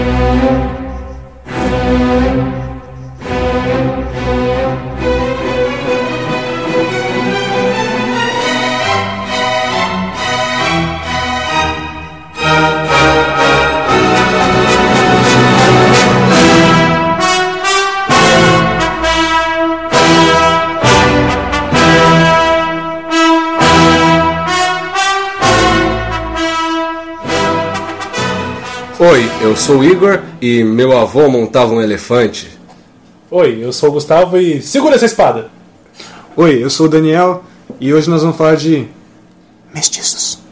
Oi, e meu avô montava um elefante. Oi, eu sou o Gustavo e segura essa espada. Oi, eu sou o Daniel e hoje nós vamos falar de mestiços.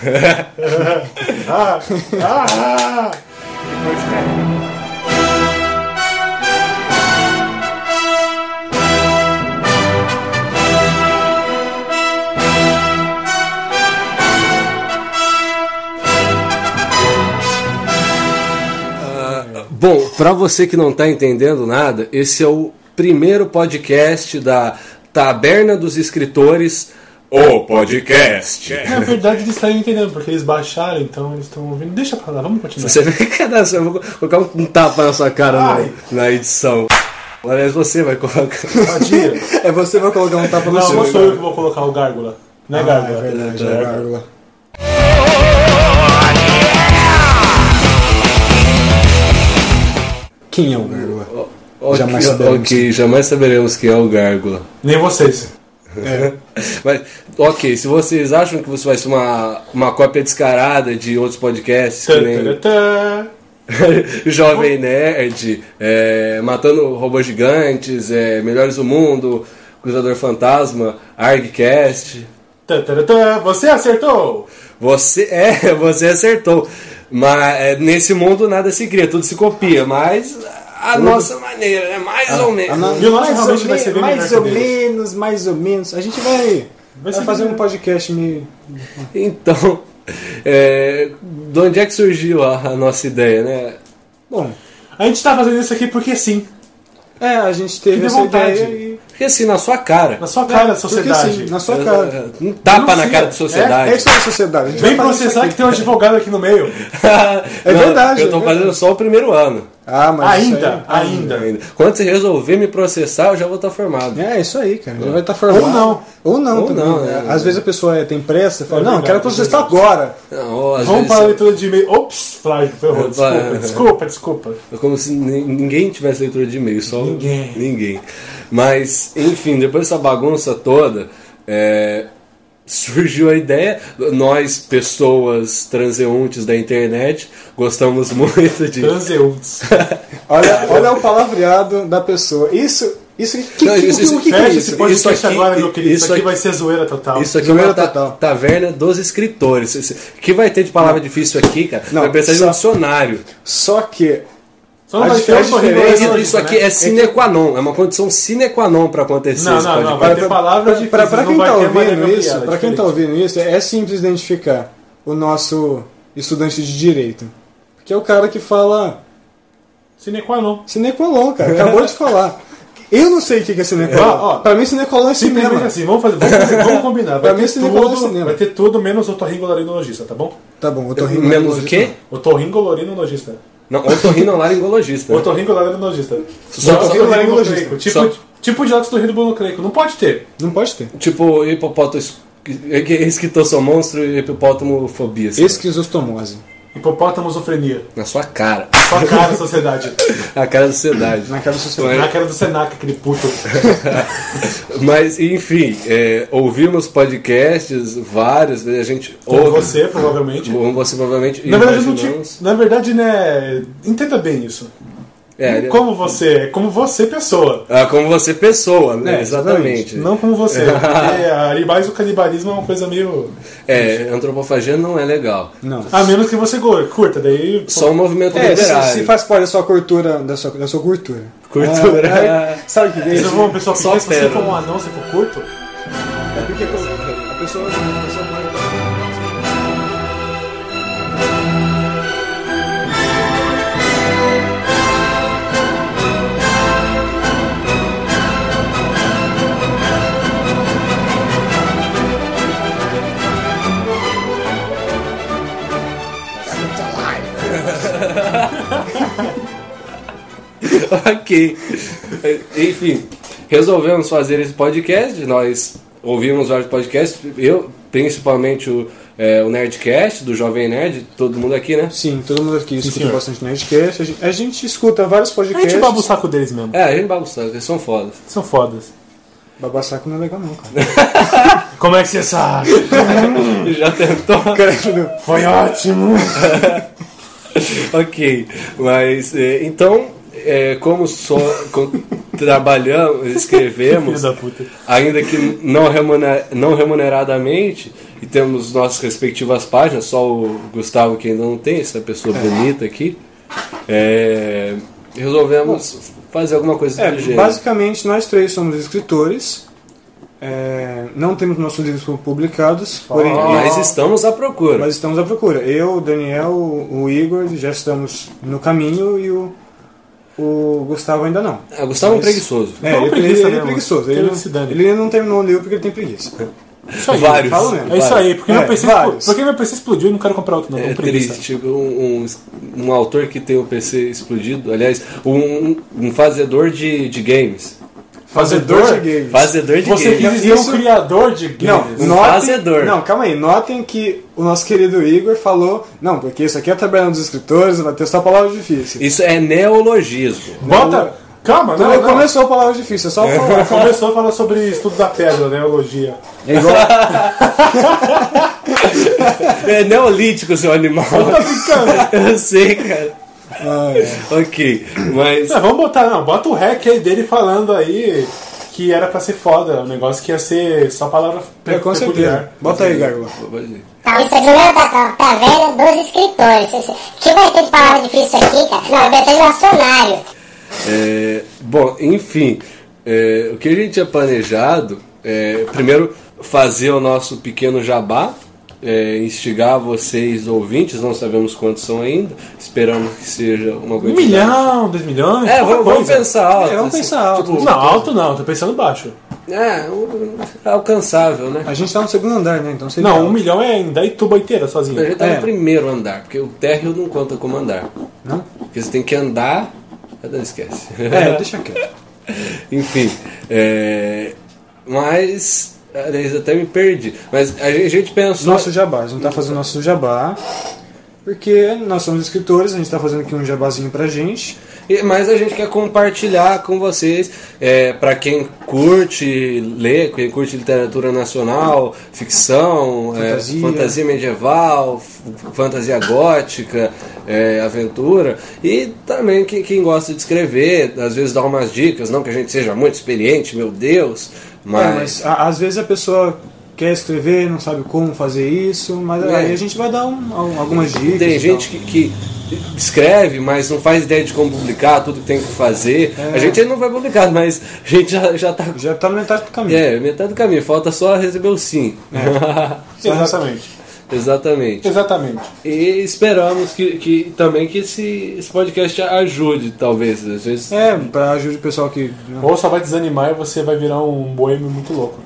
Ah, ah, Bom, pra você que não tá entendendo nada, esse é o primeiro podcast da Taberna dos Escritores, o podcast. Na verdade eles estão entendendo, porque eles baixaram, então eles estão ouvindo. Deixa pra lá, vamos continuar. Você vê que cadastro, eu vou colocar um tapa na sua cara na, na edição. Aliás, você vai colocar. Vadia. É você que vai colocar um tapa no Não, seu. não sou eu que vou colocar o gárgula. Não é Ah, gárgula. é verdade, É é gárgula. Quem é o gárgula? Ok, Jamais saberemos. ok, jamais saberemos quem é o Gárgula. Nem vocês. É. Mas, ok, se vocês acham que você vai ser uma, uma cópia descarada de outros podcasts, que nem Tã-tã-tã. Jovem Nerd, é, Matando Robôs Gigantes, é, Melhores do Mundo, Cruzador Fantasma, ArgCast. Tã-tã-tã. Você acertou! Você é, você acertou. Mas é, nesse mundo nada se cria, tudo se copia, mas a nossa maneira, né? Mais ou Ah, menos. não, E o nosso mais realmente ou vai ser bem mais ou menos, mais ou menos. A gente vai, vai, ser fazer bem um podcast meio. Então, é, de onde é que surgiu a, a nossa ideia, né? Bom, A gente tá fazendo isso aqui porque sim. é, a gente teve essa vontade. ideia e. Porque assim, na sua cara. Na sua cara, Porque sociedade. sim, na sua cara. Um tapa na cara da sociedade. É isso aí, sociedade. Vem processar que tem um advogado aqui no meio. É Não, verdade, Eu tô é verdade. fazendo só o primeiro ano. Ah, mas. Ainda, aí- ainda. ainda. Quando você resolver me processar, eu já vou estar formado. É, isso aí, cara. Já vai estar formado. Ou não. Ou não, Ou também. não, né? é. Às vezes a pessoa é- tem pressa e fala, É não, eu quero verdade, processar é verdade. agora. Não, Vamos vezes, para a leitura de e-mail. Ops, frágil, ferrou. Desculpa, desculpa, desculpa. É como se ni- ninguém tivesse leitura de e-mail, só Ninguém. ninguém. Mas, enfim, depois dessa bagunça toda, é, surgiu a ideia. Nós, pessoas transeuntes da internet, gostamos muito de. Transeuntes. Olha, olha o palavreado da pessoa. Isso. Isso. Que, Não, que- isso- o que- que, que é Fecha isso? esse podcast Isso aqui- agora, meu querido. Isso, isso aqui aqui- vai ser zoeira total. Isso aqui é uma Zoeira ta- total. taverna dos escritores. O que vai ter de palavra difícil aqui, cara? Não, vai precisar de só- um dicionário. Só que. Só não a vai ter um sorrindo é Isso, isso aqui né? é sine qua non. É uma condição sine qua non pra acontecer Não, esse não, não. Vai ter palavras difíceis. não quem tá ter ouvindo Maria isso, pra quem tá ouvindo isso, é simples identificar o nosso estudante de direito. Que é o cara que fala Sine qua non. sine qua non, cara. Acabou de falar. Eu não sei o que é non. ó. Pra mim, non é cinema. assim, vamos, fazer, vamos, vamos combinar. Pra mim, não é cinema. vai ter tudo menos otorrinolaringologista, tá bom? Tá bom, rindo. Menos o quê? Otorrinolaringologista. Não, otorrinolaringologista. Otorrinolaringologista. Só otorrinolaringologista. Tipo, Só- tipo de Creco. Não pode ter. Não pode ter. Tipo, hipopótamo. Esquitosou monstro e hipopótamofobia. assim, Esquizostomose. Hipopótamosofrenia. Na sua cara. Só cara da sociedade. A cara da sociedade. Na cara da sociedade. Na cara do Senac, aquele puto. Mas, enfim, é, ouvimos podcasts, vários, né, a gente Como ouve. você, provavelmente. Como você provavelmente Na verdade, não te, na verdade, né? Entenda bem isso. É, Como você, é como você pessoa. ah, como você pessoa, né? É, exatamente. Não como você. Porque ali mais o canibalismo é uma coisa meio. É, antropofagia não é legal. Não. A menos que você curta, daí. Só um movimento É, se, literário. se faz parte da sua cultura, da sua, da sua cultura. Cultura. Ah, é, sabe o que é Se isso? for uma pessoa Só se você for um anão, você for curto, É porque a pessoa, ok. Enfim, resolvemos fazer esse podcast. Nós ouvimos vários podcasts. Eu, principalmente o, é, o Nerdcast, do Jovem Nerd, todo mundo aqui, né? Sim, todo mundo aqui escuta senhor. bastante Nerdcast. A gente, a gente escuta vários A podcasts. gente baba o saco deles mesmo. É, a gente bagunça, eles são fodas. São fodas. Babar saco não é legal não, cara. Como é que você sabe? Já tentou? Foi ótimo. ok, mas é, então, é, como só co- trabalhamos, escrevemos, da puta. ainda que não, remuner- não remuneradamente, e temos nossas respectivas páginas, só o Gustavo que ainda não tem, essa pessoa bonita aqui, é, resolvemos fazer alguma coisa É, do gênero. basicamente nós três somos escritores. É, não temos nossos livros publicados, porém, Mas estamos à procura. mas estamos à procura. Eu, o Daniel, o Igor já estamos no caminho e o, o Gustavo ainda não. Ah, Gustavo é um preguiçoso. É, Vamos ele, ele, preguiça ele é mesmo. preguiçoso. Que Ele, ele não, ele terminou o livro porque ele tem preguiça. Isso aí. Vários. fala mesmo. É isso aí, porque, É, meu PC, vários. porque meu PC explodiu e não quero comprar outro, não. É triste, tipo, um, um, um autor que tem o PC explodido, aliás, um, um fazedor de, de games. Fazedor de games. Fazedor de Você quis games. dizer Isso- um criador de Não, games. Um notem, fazedor. não, calma aí. Notem que o nosso querido Igor falou, não, porque isso aqui é tabela dos escritores, vai ter só palavras difíceis. Isso é neologismo. Bota. Calma, Não, não, não. começou a palavra difícil, é só falar. Começou a falar sobre estudo da pedra? Elogia. É igual, É neolítico, seu animal. Tá brincando. Eu sei, cara. Ah, é. Ok, mas. Não, vamos botar, não. Bota o hack aí dele falando aí que era pra ser foda. O negócio que ia ser só palavra pe- É, com peculiar. certeza. Bota aí, Gargola. Não, isso é número da, da taverna dos escritores. Que vai ter de palavra difícil aqui, cara? Não, deve ser acionário. É, bom, enfim, é, o que a gente tinha planejado é, primeiro, fazer o nosso pequeno jabá, é, instigar vocês ouvintes, não sabemos quantos são ainda, esperamos que seja uma Um quantidade. milhão, dois milhões? É, vamos, vamos coisa. pensar alto. É, vamos assim, pensar alto. tipo, Não, alto não, tô pensando baixo. É, um- alcançável, né? A gente tá no segundo andar, né? Então Não, um alto. milhão é em Ituba inteira A sozinho. gente tá É. no primeiro andar, porque o térreo não conta como andar. Não? Porque você tem que andar. Não esquece. É, deixa quieto. Enfim, é, mas. Até me perdi. Mas a gente, pensou. Nosso jabá, a gente tá fazendo nosso jabá. Porque nós somos escritores, a gente tá fazendo aqui um jabazinho pra gente. E- Mas a gente quer compartilhar com vocês, é, para quem curte ler, quem curte literatura nacional, ficção, é, Fantasia. fantasia medieval, fantasia gótica, é, aventura, e também quem, quem gosta de escrever, às vezes dá umas dicas, não que a gente seja muito experiente, meu Deus, É, mas, mas a- às vezes a pessoa quer escrever, não sabe como fazer isso, mas É. aí a gente vai dar um- al- algumas dicas. Tem gente que, que escreve, mas não faz ideia de como publicar, tudo que tem que fazer. É. A gente ainda não vai publicar, mas a gente já, já tá Já tá na metade do caminho. É, metade do caminho, falta só receber o sim. Exatamente. Exatamente. Exatamente. E esperamos que, que também que esse, esse podcast ajude, talvez. Às vezes. É, pra ajudar o pessoal que. né? Ou só vai desanimar e você vai virar um boêmio muito louco.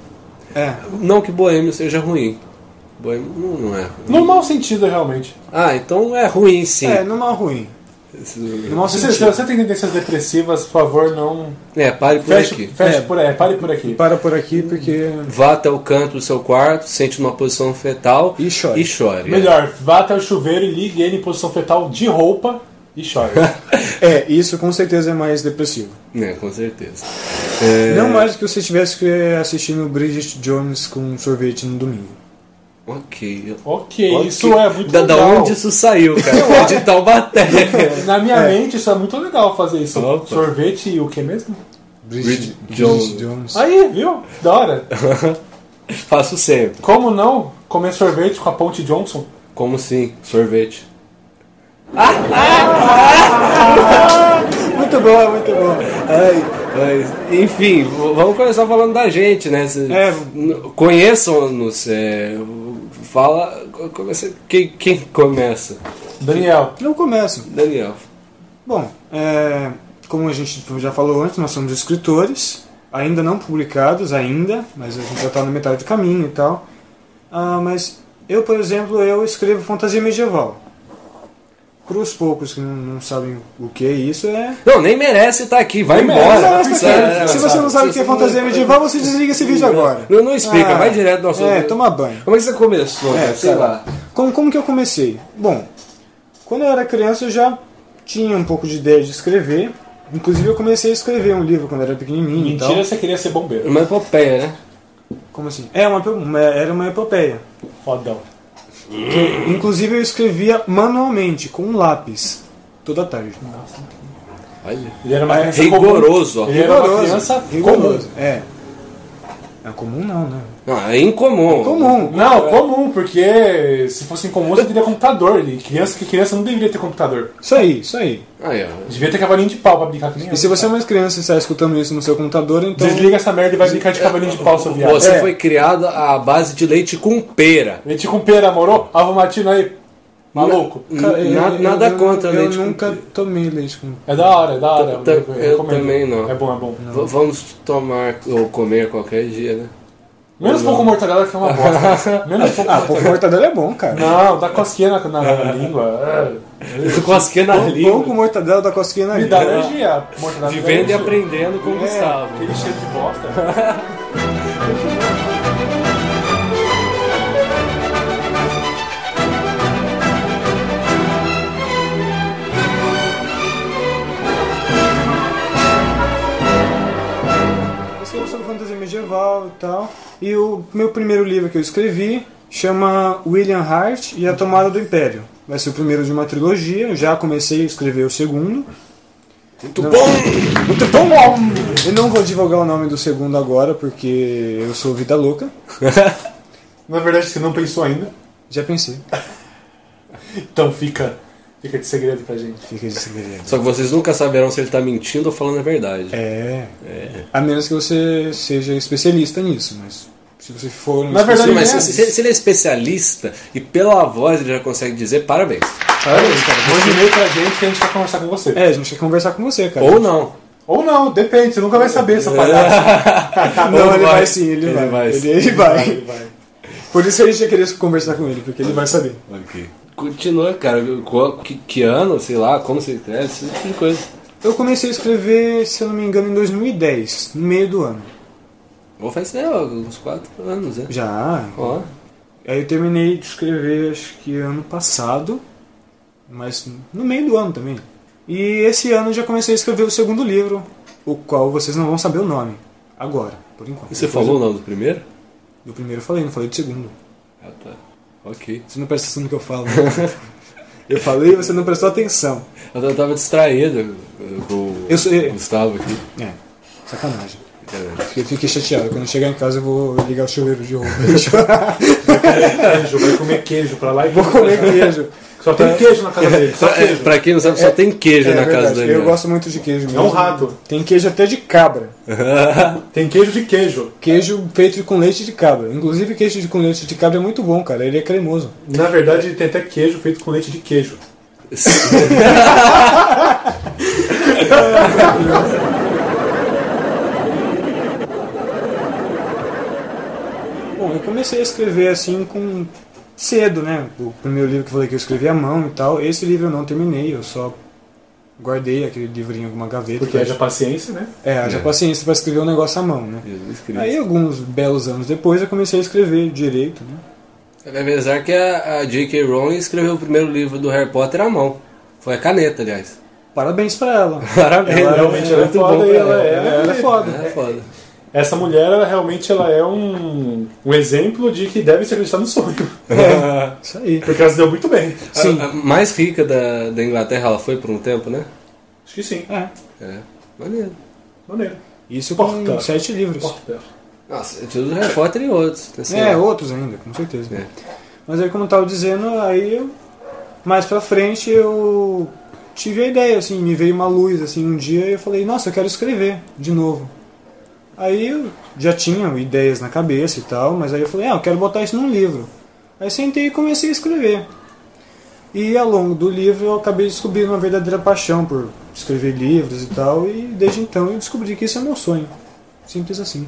É. Não que boêmio seja ruim. Boêmio não, não é. No mau sentido, realmente. Ah, então é ruim sim. É, não é ruim. Mau Se você, se sentido. você tem tendências depressivas, por favor, não. É, pare por Feche, aqui. feche É. por aí, pare por aqui. Para por aqui porque. Vá até o canto do seu quarto, sente numa posição fetal E chore. E chore. Melhor, vá até o chuveiro e ligue ele em posição fetal de roupa e chore. É, isso com certeza é mais depressivo. É, com certeza. É, Não mais do que você tivesse que assistindo Bridget Jones com sorvete no domingo. Ok. ok, Ok. isso é muito da, da legal. onde isso saiu, cara? É de Taubaté. Na minha mente, isso é muito legal fazer isso. Opa. Sorvete e o que mesmo? Bridget Bridget Jones. Aí, viu? Da hora. Faço sempre. Como não comer sorvete com a Ponte Johnson? Como sim? Sorvete. Muito bom, muito bom. Ai, mas, enfim, vamos começar falando da gente, né? Cê- É. Conheçam-nos. é, fala. Começa, quem, quem começa? Daniel. Eu começo. Daniel. Bom, é, como a gente já falou antes, nós somos escritores, ainda não publicados, ainda, mas a gente já está na metade do caminho e tal. Ah, mas eu, por exemplo, eu escrevo fantasia medieval. Para os poucos que não, não sabem o que é isso, é. Não, nem merece estar aqui, vai Nem embora. merece aqui. se você não sabe o que é fantasia medieval, você desliga esse vídeo agora. Não, não explica, vai direto no assunto. É, toma banho. Como é que você começou? É, cara? sei cara. lá. Como, como que eu comecei? Bom, quando eu era criança eu já tinha um pouco de ideia de escrever. Inclusive eu comecei a escrever um livro quando eu era pequenininho e tal. Mentira, você queria ser bombeiro. Uma epopeia, né? Como assim? É, uma, uma- era uma epopeia. Fodão. Que, inclusive eu escrevia manualmente, com um lápis, toda tarde. Olha. Ele era uma É, criança rigoroso, comum. Ele era uma criança rigoroso. É. É comum não, né? Não, é incomum. Comum. comum. Não, comum, porque se fosse incomum você teria computador. E criança que criança não deveria ter computador. Isso aí, isso aí. Aí, ó. Devia ter cavalinho de pau pra brincar com. E se você é uma criança e está escutando isso no seu computador, então. Desliga essa merda e vai brincar de cavalinho de pau, seu viado. Você É. foi criado à base de leite com pera. Leite com pera, moro? Alvo Matino aí. Maluco. Cara, eu- nada, eu- nada eu- contra eu, leite com nunca pera. tomei leite com. É da hora, é da hora. Ta- eu recomendo. também não. É bom, é bom. V- Vamos tomar ou comer qualquer dia, né? Menos pouco mortadela que é uma bosta. Menos pouco Ah, pouco mortadela. mortadela é bom, cara. Não, dá cosquinha na, na, na língua. Cosquinha na língua. com mortadela da cosquinha na É. Me dá língua. alergia. Dá Vivendo e alergia. aprendendo com o Gustavo. Aquele cheiro de bosta. medieval e tal. E o meu primeiro livro que eu escrevi chama William Hart e a Tomada do Império. Vai ser o primeiro de uma trilogia. Eu já comecei a escrever o segundo. Muito Não. bom! Muito bom! Eu não vou divulgar o nome do segundo agora porque eu sou vida louca. Na verdade, você não pensou ainda. Já pensei. Então fica, fica de segredo pra gente. Fica de segredo. Só que vocês nunca saberão se ele tá mentindo ou falando a verdade. É. A menos que você seja especialista nisso, mas se você for um Na verdade, mas é. se, se- se ele é especialista e pela voz ele já consegue dizer parabéns. Parabéns, cara. Mande e-mail pra gente que a gente quer conversar com você. É, a gente quer conversar com você, cara. Ou não. Ou não, depende, você nunca vai saber, seu palhaço. Não, Ou ele vai. vai sim, ele, Ele vai. vai Ele, sim. ele vai. Vai, vai. Por isso a gente ia querer conversar com ele, porque ele vai saber. Ok. Continua, cara. Que, que ano, sei lá, como você escreve, esse tipo de coisa. Eu comecei a escrever, se eu não me engano, em 2010, no meio do ano. Ou faz é, uns 4 anos, né? Já. Ó. Aí eu terminei de escrever, acho que ano passado, mas no meio do ano também. E esse ano eu já comecei a escrever o segundo livro, o qual vocês não vão saber o nome. Agora, por enquanto. E você Depois falou o eu- nome do primeiro? Do primeiro eu falei, não falei do segundo. Ah, tá. Ok. Você não presta atenção no que eu falo. né? eu falei e você não prestou atenção. Eu eu tava distraído com o Eu sou- Gustavo aqui. É, sacanagem. É. Eu fiquei chateado. Quando eu chegar em casa eu vou ligar o chuveiro de roupa. Queijo, vai comer queijo pra lá e vou comer queijo. Só tem queijo na casa dele, só Pra, é, pra quem não sabe, só tem queijo É na casa dele. Eu gosto muito de queijo mesmo. É um rato. Tem queijo até de cabra. Tem queijo de queijo. Queijo feito com leite de cabra. Inclusive, queijo de- com leite de cabra é muito bom, cara. Ele é cremoso. Na verdade, tem até queijo feito com leite de queijo. Bom, eu comecei a escrever assim com cedo, né? O primeiro livro que eu falei que eu escrevi à mão e tal. Esse livro eu não terminei, eu só guardei aquele livrinho em alguma gaveta. Porque haja paciência, né? É, haja paciência pra escrever um negócio à mão, né? Aí, alguns belos anos depois, eu comecei a escrever direito, né? Apesar que a, a J.K. Rowling escreveu o primeiro livro do Harry Potter à mão. Foi a caneta, aliás. Parabéns pra ela. Parabéns, Ela realmente ela é muito foda bom e pra ela é- Ela, ela é foda. É foda. Essa mulher, ela, realmente, ela é um, um exemplo de que deve se acreditar no sonho. É, isso aí. Porque ela se deu muito bem. Sim. A, a mais rica da, da Inglaterra, ela foi por um tempo, né? Acho que sim. É. É. Maneiro. Maneiro. Isso com Porta. sete livros. Porta. Nossa, eu tinha do Harry Potter e outros. Assim, É, ó. outros ainda, com certeza. É. Mas aí, como eu tava dizendo, aí eu- mais pra frente eu tive a ideia, assim, me veio uma luz assim um dia e eu falei, nossa, eu quero escrever de novo. Aí eu já tinha ideias na cabeça e tal, mas aí eu falei, ah, eu quero botar isso num livro. Aí sentei e comecei a escrever. E ao longo do livro eu acabei descobrindo uma verdadeira paixão por escrever livros e tal, e desde então eu descobri que isso é meu sonho. Simples assim.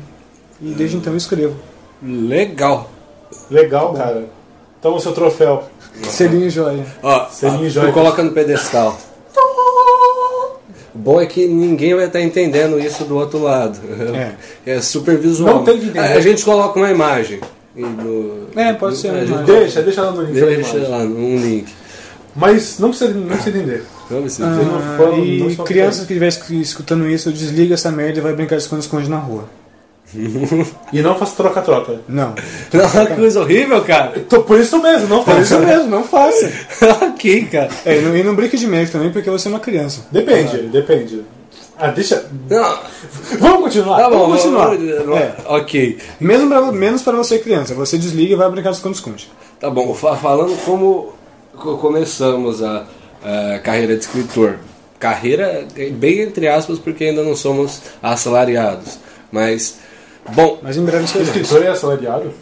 E desde então eu escrevo. Legal. Legal, cara. Então, o seu troféu. Selinho e joia. Ó, Selinho ó, joia. tu coloca no pedestal. O bom é que ninguém vai estar entendendo isso do outro lado. É, super visual. Não tem que entender. A, gente coloca uma imagem. No- É, pode ser a uma. Deixa, deixa lá no link Deixa lá, um link. Mas não precisa, não precisa entender. Vamos ver. Ah, não for- não e crianças que estiver escutando isso, desliga essa merda e vai brincar de esconde-esconde na rua. E não faça troca-troca. Não. Não, que coisa horrível, cara. Então, por isso mesmo, não É isso faça. mesmo, não faça. ok, cara. É, e não, e não brinque de médico também, porque você é uma criança. Depende, depende. Ah, deixa. Não, Vamos continuar. tá bom, vamos continuar. vamos- É. Ok. Mesmo pra, menos para você criança, você desliga e vai brincar de esconde-esconde. Tá bom, fa- falando como co- começamos a, a carreira de escritor. Carreira, eh, bem entre aspas, porque ainda não somos assalariados. Mas, bom, Mas em breve O escritor é assalariado?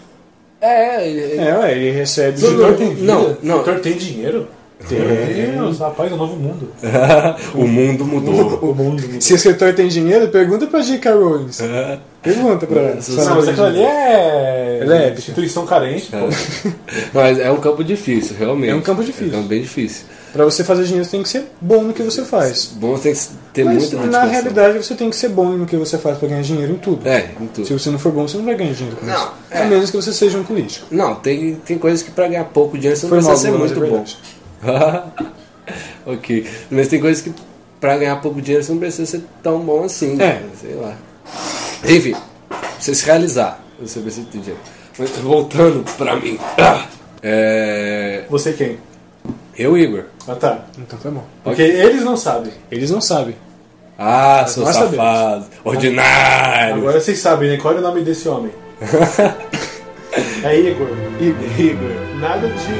é. é- É, ué, ele recebe O escritor tem vida? Não, O não. escritor tem dinheiro? Tem. Deus, rapaz, é um novo mundo. o mundo mudou. O mundo. Se o escritor tem dinheiro, pergunta pra J.K. Rowling. Pergunta pra ela. Não, se ela Não, mas aquilo ali é. Ele é instituição carente, pô. Mas é um campo difícil, realmente. É um campo difícil. É um campo bem difícil. Pra você fazer dinheiro, você tem que ser bom no que você faz. Bom, tem que ter Mas muita na realidade você tem que ser bom no que você faz pra ganhar dinheiro em tudo. É, em tudo. Se você não for bom, você não vai ganhar dinheiro com Não, isso. é. A menos que você seja um político. Não, tem, tem coisas que pra ganhar pouco dinheiro você não precisa ser muito é bom. ok. Mas tem coisas que pra ganhar pouco dinheiro você não precisa ser tão bom assim. É. cara, Sei lá. Enfim, você se realizar, você precisa ter dinheiro. Mas voltando pra mim. É, Você quem? Eu, Igor. Ah, tá. Então tá bom. Porque eles não sabem. Eles não sabem. Ah, seu nós sabemos. safado. Ordinário. Agora vocês sabem, né? Qual é o nome desse homem? é Igor. Igor. Igor. Nada de.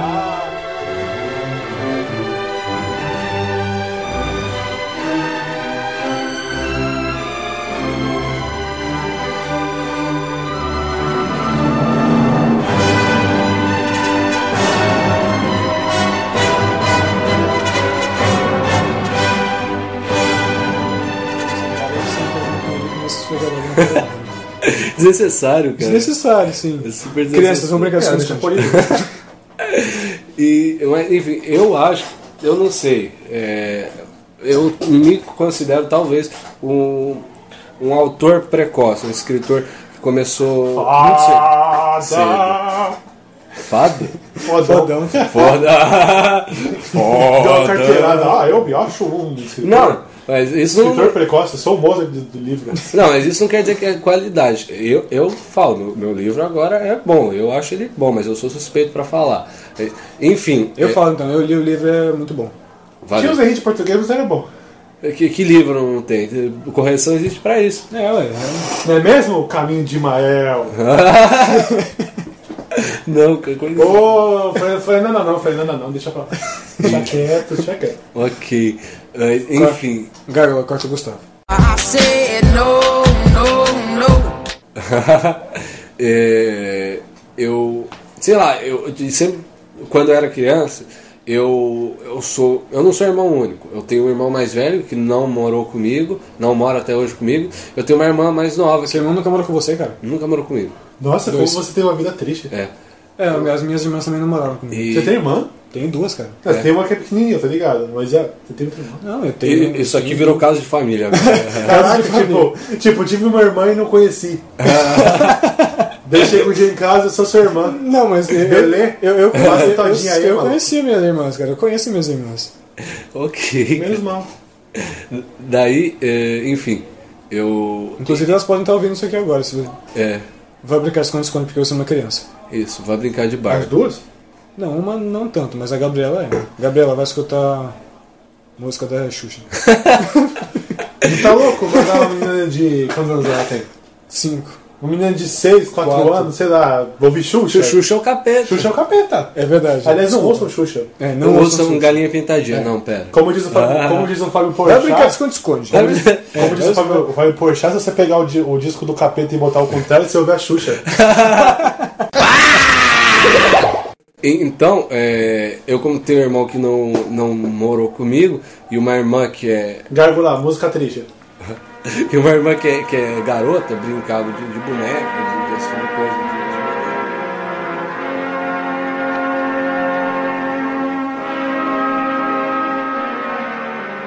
Ah. Desnecessário, cara. Desnecessário, sim. É super Crianças vão brincar É, isso. E, mas, enfim, eu acho, eu não sei, é, eu me considero talvez um, um autor precoce, um escritor que começou muito cedo. Foda! Fado? Fodão. Fodão. Foda! Deu uma Foda! carteirada. Ah, eu me acho um escritor. Não, mas isso não, Escritor precoce, eu sou o Mozart do, do livro. não, mas isso não quer dizer que é qualidade. Eu, eu falo, meu, meu livro agora é bom, eu acho ele bom, mas eu sou suspeito pra falar. É, Enfim, Eu é, falo então, eu li o livro, é muito bom. valeu. Tinha os Henrique de português, mas era bom. Que, que livro não tem? Correção existe pra isso. É, ué. é- Não é mesmo? O caminho de Mael. Não, que coisa. Ô, oh, Fernanda não, Fernanda não, deixa pra lá. Deixa quieto, deixa quieto. Ok. Eh, enfim. Gárgula, corta o Gustavo. I said no, no, no. É, eu. Sei lá, eu eu sempre. Quando eu era criança, eu, eu sou. Eu não sou irmão único. Eu tenho um irmão mais velho que não morou comigo, não mora até hoje comigo. Eu tenho uma irmã mais nova que Seu irmão nunca morou com você, cara? nunca morou comigo. Nossa, Dois. como você tem uma vida triste. É. É, as minhas irmãs também não moraram comigo. E, Você tem irmã? Tenho duas, cara. Você tem uma que é pequenininha, tá ligado? Mas já, você tem outra irmã. Não, eu tenho. e- isso aqui virou caso de família. agora. Caraca, tipo, tipo, tive uma irmã e não conheci. Daí chega um dia em casa, eu sou sua irmã. Não, mas eu, Belê? eu, eu, eu, eu, todinha aí, eu mano. conhecia minhas irmãs, cara. Eu conheço minhas irmãs. ok. Menos mal. Daí, eh, enfim. Eu. Inclusive elas podem estar ouvindo isso aqui agora. Se você É. vai brincar de esconde-esconde porque você é uma criança. Isso, vai brincar de As bar. duas? Não, uma não tanto, mas a Gabriela é. Gabriela vai escutar música da Xuxa. Tá louco? Vou dar uma menina de. Quantos anos ela tem? Cinco. Uma menina de 6, 4 Quatro. anos, sei lá, vou ouvir Xuxa? Xuxa é o capeta. Xuxa é o capeta. É verdade. Aliás, não ouçam Xuxa. É, Não não ouçam galinha pintadinha. Não, pera. Como diz o Fábio, Ah. como diz o Fábio Vai brincar de Porchat, esconde-esconde. como diz, como diz É, o Fábio, o Fábio Porchat, se você pegar o, di- o disco do capeta e botar o contrário, você ouve a Xuxa. então, é, eu como tenho um irmão que não, não morou comigo e uma irmã que é... Gárgula, música triste. e uma irmã que é, que é garota, brincava de, de boneca, de, desse tipo de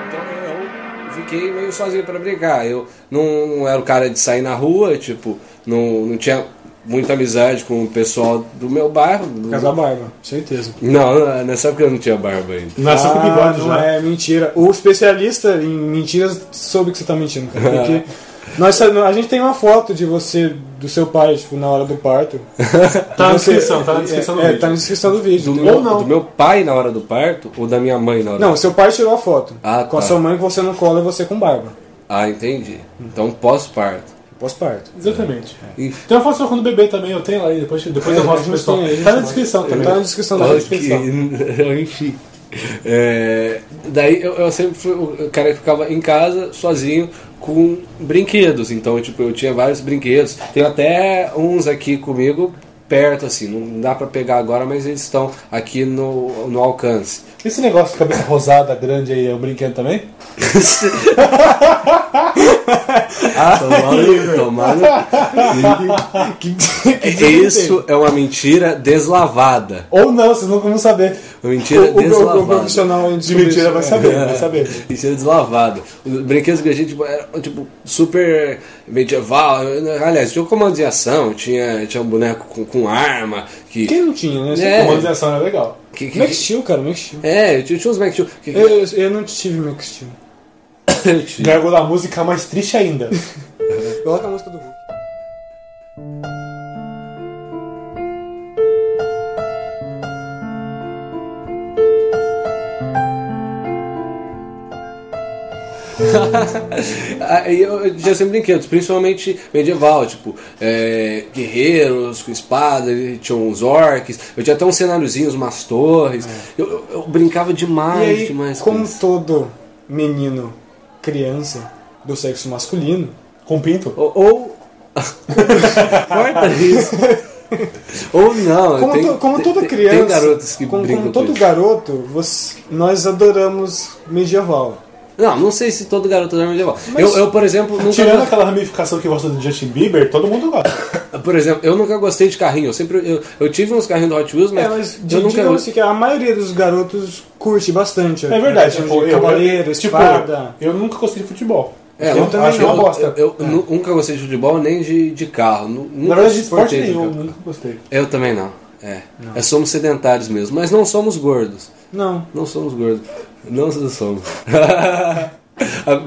então, fiquei meio sozinho para brincar. Eu não, não, era o cara de sair na rua, tipo, não, não tinha muita amizade com o pessoal do meu bairro. Por causa da barba, certeza. Não, nessa época eu não tinha barba ainda. Nasceu com bigode não já. é mentira. O especialista em mentiras soube que você tá mentindo, cara. Porque nós, a gente tem uma foto de você, do seu pai, tipo, na hora do parto. Tá na Você- descrição, tá na descrição do é, vídeo. tá na descrição do vídeo. Do entendeu? meu, do meu pai na hora do parto ou da minha mãe na hora Não, do seu pai tirou a foto. Ah, com a tá. sua mãe que você não cola e você com barba. Ah, entendi. Então pós-parto. Pós-parto. Exatamente. Enfim. Tem uma foto sua quando bebê também, eu tenho lá aí, depois, depois eu É, mostro pro pessoal. tem, a gente Tá na tem. descrição também. Tá na descrição da descrição. Enfim. É, daí eu, eu sempre fui o cara que ficava em casa sozinho com brinquedos. Então, tipo, eu tinha vários brinquedos. Tenho até uns aqui comigo perto, assim. Não dá pra pegar agora, mas eles estão aqui no, no alcance. Esse negócio de cabeça rosada grande aí é um brinquedo também? Tomando, tomando. Isso é uma mentira deslavada. Ou não, vocês nunca vão saber. Uma mentira O, o, o, deslavada. o profissional De mentira vai saber, vai saber. Mentira deslavada. Os brinquedos que a gente tipo, era tipo super medieval. Aliás, tinha comando de ação, tinha, tinha um boneco com, com arma. Que, Quem não tinha, né? É. Comando de ação é legal. que, que- Max Steel, cara, Max Steel. é, tinha, tinha uns Mac Steel. Que, Eu, eu, eu não tive Max Steel. que- Gargou da música mais triste ainda. Coloca a música do eu, eu tinha sempre brinquedos, principalmente medieval, tipo, é, guerreiros com espada, e tinha uns orcs, eu tinha até uns cenáriozinhos, umas torres. Eu, eu- eu brincava demais, aí, demais com como todo menino, criança do sexo masculino, Com pinto. Ou. ou... Corta isso. Ou não. como, tem, to- como tem- toda criança, Tem garotas que como, brincam como com todo isso. garoto, você- nós adoramos medieval. Não, não sei se todo garoto é medieval. Mas- Eu, eu, por exemplo, nunca. Tirando aquela ramificação que gosta do Justin Bieber, todo mundo gosta. Por exemplo, eu nunca gostei de carrinho. Eu sempre. Eu, eu tive uns carrinhos do Hot Wheels, mas, É, mas eu nunca. digamos que a maioria dos garotos curte bastante. É verdade, a tipo, de eu, cavaleiro, eu, tipo, espada. eu nunca gostei de futebol. É, eu eu também acho uma bosta. Eu, eu nu- nunca gostei de futebol nem de, de carro. Na verdade, de esporte de nenhum, nunca gostei. Eu também não. É. É, somos sedentários mesmo. Mas não somos gordos. Não. Não somos gordos. Não somos. a,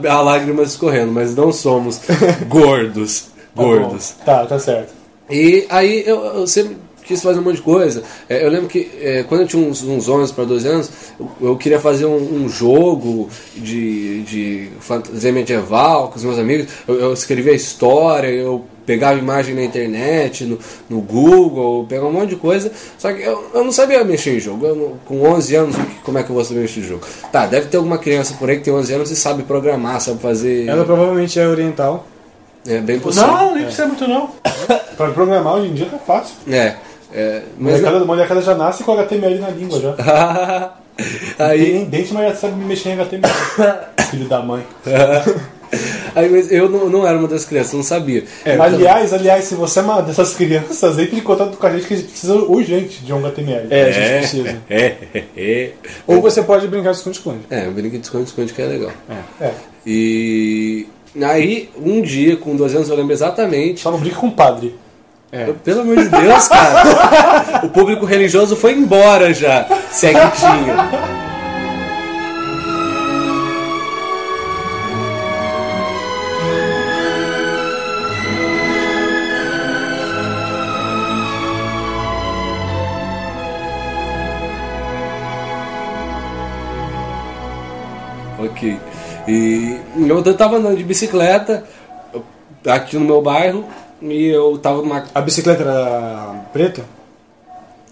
a lágrima escorrendo, mas não somos gordos. Tá Gordos. bom. Tá, tá certo. E aí eu, eu sempre quis fazer um monte de coisa. É, eu lembro que é, quando eu tinha uns, uns 11 para 12 anos, eu, eu queria fazer um, um jogo de, de fantasia medieval com os meus amigos. Eu, eu escrevia história, eu pegava imagem na internet, no, no Google, pegava um monte de coisa. Só que eu, eu não sabia mexer em jogo. Eu não- com 11 anos, como é que eu vou saber mexer em jogo? Tá, deve ter alguma criança por aí que tem 11 anos e sabe programar, sabe fazer. Ela provavelmente é oriental. É bem possível. Não, nem precisa muito não. pra programar hoje em dia tá fácil. É. é mas Molecada, molecada já nasce com HTML na língua já. Aí, Nem dente, mas já sabe mexer em HTML. Filho da mãe. aí mas eu não, não era uma das crianças, não sabia. É, aliás, aliás, se você é uma dessas crianças, entre em contato com a gente que a gente precisa urgente de um HTML. É, a gente precisa. É, é, é. Ou você pode brincar de esconde-esconde. É, o brinquedo de esconde, esconde que é legal. É. E aí, um dia, com 12 anos, eu lembro exatamente. Só não brinca com o padre. É. Pelo amor de Deus, cara. o público religioso foi embora já. Se é que tinha. Ok. E eu, tava andando de bicicleta aqui no meu bairro e eu tava numa. A bicicleta era preta?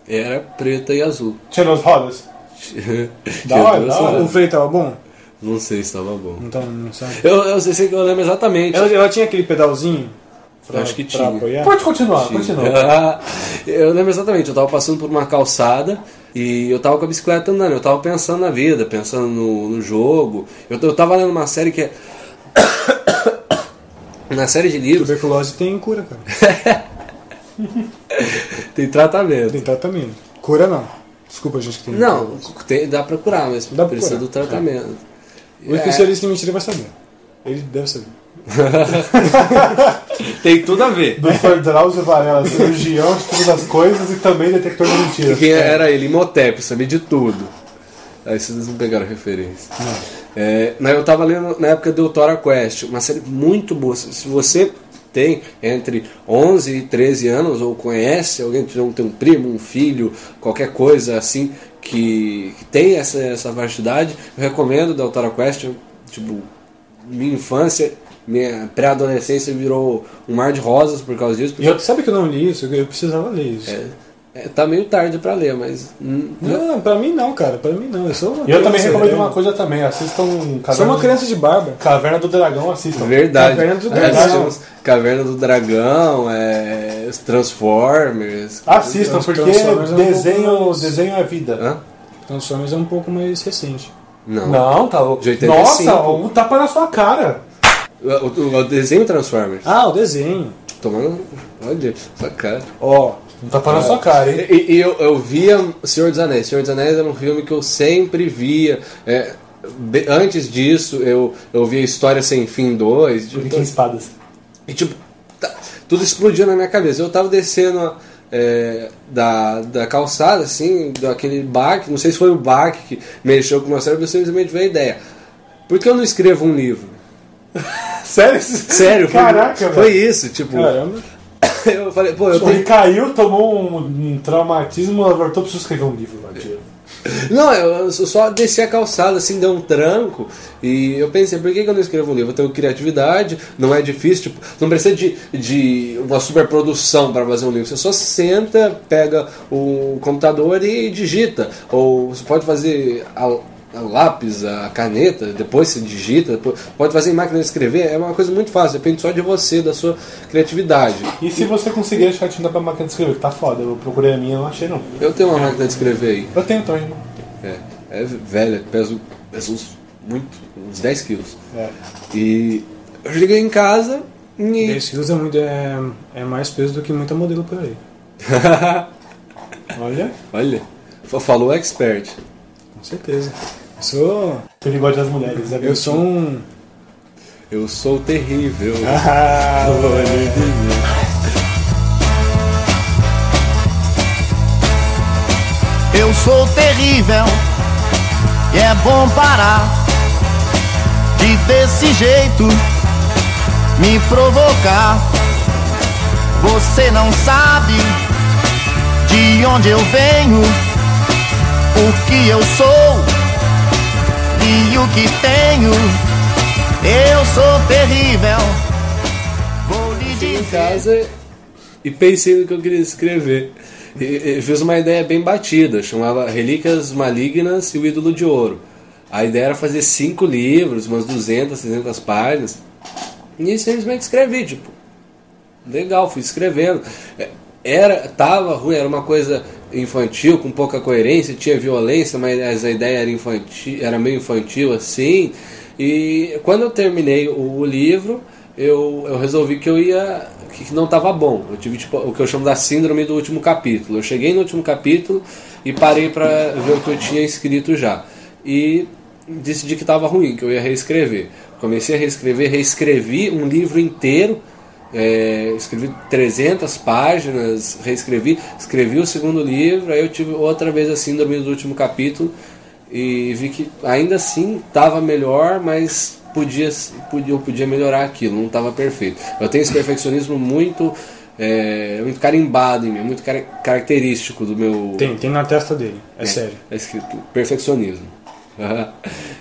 Era preta e azul. Tinha nas rodas. Da Tinha hora, duas da hora. O freio tava bom? Não sei se tava bom. Então, não sabe. Eu, eu sei que eu lembro exatamente. Ela, ela tinha aquele pedalzinho? Pra, Acho que tinha. apoiar? Pode continuar, continua. eu lembro exatamente, eu tava passando por uma calçada e eu tava com a bicicleta andando, eu tava pensando na vida, pensando no, no jogo. Eu, eu tava lendo uma série que é. na série de livros Tuberculose tem cura, cara. tem tratamento. Tem tratamento. Cura não. Desculpa, gente, que tem. Não, tem- dá pra curar, mas Dá pra precisa curar, do tratamento. O especialista em mentira vai saber. Ele deve saber. Tem tudo a ver. Dr. Drauzio Varela, cirurgião de todas as coisas e também detector de mentiras. Quem era ele? Imhotep, sabia de tudo. Aí vocês não pegaram referência. É, eu tava lendo na época do Tora Quest, uma série muito boa. Se você tem entre 11 e 13 anos, ou conhece alguém que tem um primo, um filho, qualquer coisa assim, que, que tem essa, essa vastidade, eu recomendo da Tora Quest. Tipo, minha infância, minha pré-adolescência virou um mar de rosas por causa disso. E eu, sabe que eu não li isso? Eu precisava ler isso. É, tá meio tarde pra ler, mas. Não, pra mim não, cara. Pra mim não. Eu sou uma eu também criança, recomendo uma coisa também, assistam Sou Caverna, uma criança de barba. Caverna do Dragão, assistam. Verdade. Caverna do É, Dragão. Caverna do Dragão, é, os Transformers. Assistam, porque Transformers é um desenho, desenho é vida. Hã? Transformers é um pouco mais recente. Não. Não, tá louco. De 85. Nossa, um tapa na sua cara. O, o- o desenho Transformers. Ah, o desenho. Tomando. Olha, sua cara. Ó, Um tapa na sua cara, hein? E, e eu, eu via Senhor dos Anéis. Senhor dos Anéis era um filme que eu sempre via. É, be- antes disso, eu, eu via História Sem Fim 2. tipo, Viking Espadas. E tipo, tá- tudo explodiu na minha cabeça. Eu tava descendo é, da, da calçada, assim, daquele baque, não sei se foi o baque que mexeu com o meu cérebro, eu simplesmente veio a ideia. Por que eu não escrevo um livro? Sério? Sério, foi, Caraca, foi velho. isso, tipo, caramba. eu falei, pô, eu Ele tenho. caiu, tomou um, um traumatismo, voltou, preciso escrever um livro. Não, eu eu só desci a calçada, assim, deu um tranco, e eu pensei, por que que eu não escrevo um livro? Eu tenho criatividade, não é difícil, tipo, não precisa de, de uma superprodução para fazer um livro. Você só senta, pega o computador e digita. Ou você pode fazer a lápis, a caneta, depois você digita, depois- pode fazer em máquina de escrever, é uma coisa muito fácil, depende só de você, da sua criatividade. E se você conseguir achar tinta pra máquina de escrever, que tá foda, eu procurei a minha não achei não. Eu tenho uma máquina de escrever aí. Eu tenho também, irmão. É, é velha, peso, peso uns, muito, uns 10 quilos. É. E eu cheguei em casa e. 10 quilos é, muito, é, é mais peso do que muita modelo por aí. Olha, Olha, fa- falou expert. Com certeza. Eu sou, ele gosta das mulheres. É eu sou um. Eu sou terrível. Ah. Eu sou terrível e é bom parar de desse jeito me provocar. Você não sabe de onde eu venho, o que eu sou e o que tenho. Eu sou terrível. Vou lhe Cheguei em dizer. casa e pensei no que eu queria escrever. E, e fiz uma ideia bem batida, chamava Relíquias Malignas e o Ídolo de Ouro. A ideia era fazer cinco livros, umas 200, 300 páginas. E simplesmente escrevi, tipo, legal, fui escrevendo. É, Era, tava ruim, era uma coisa infantil, com pouca coerência, tinha violência, mas a ideia era infantil, era meio infantil assim. E quando eu terminei o, livro, eu, eu resolvi que eu ia. que não estava bom. Eu tive tipo, o que eu chamo da síndrome do último capítulo. Eu cheguei no último capítulo e parei para ver o que eu tinha escrito já. E decidi que estava ruim, que eu ia reescrever. Comecei a reescrever, reescrevi um livro inteiro. É, escrevi 300 páginas, reescrevi, escrevi o segundo livro, aí eu tive outra vez a síndrome do último capítulo e vi que ainda assim estava melhor, mas podia, podia, eu podia melhorar aquilo, não estava perfeito. Eu tenho esse perfeccionismo muito, é, muito carimbado em mim, muito cara- característico do meu. Tem, tem na testa dele. É, sério. É escrito perfeccionismo.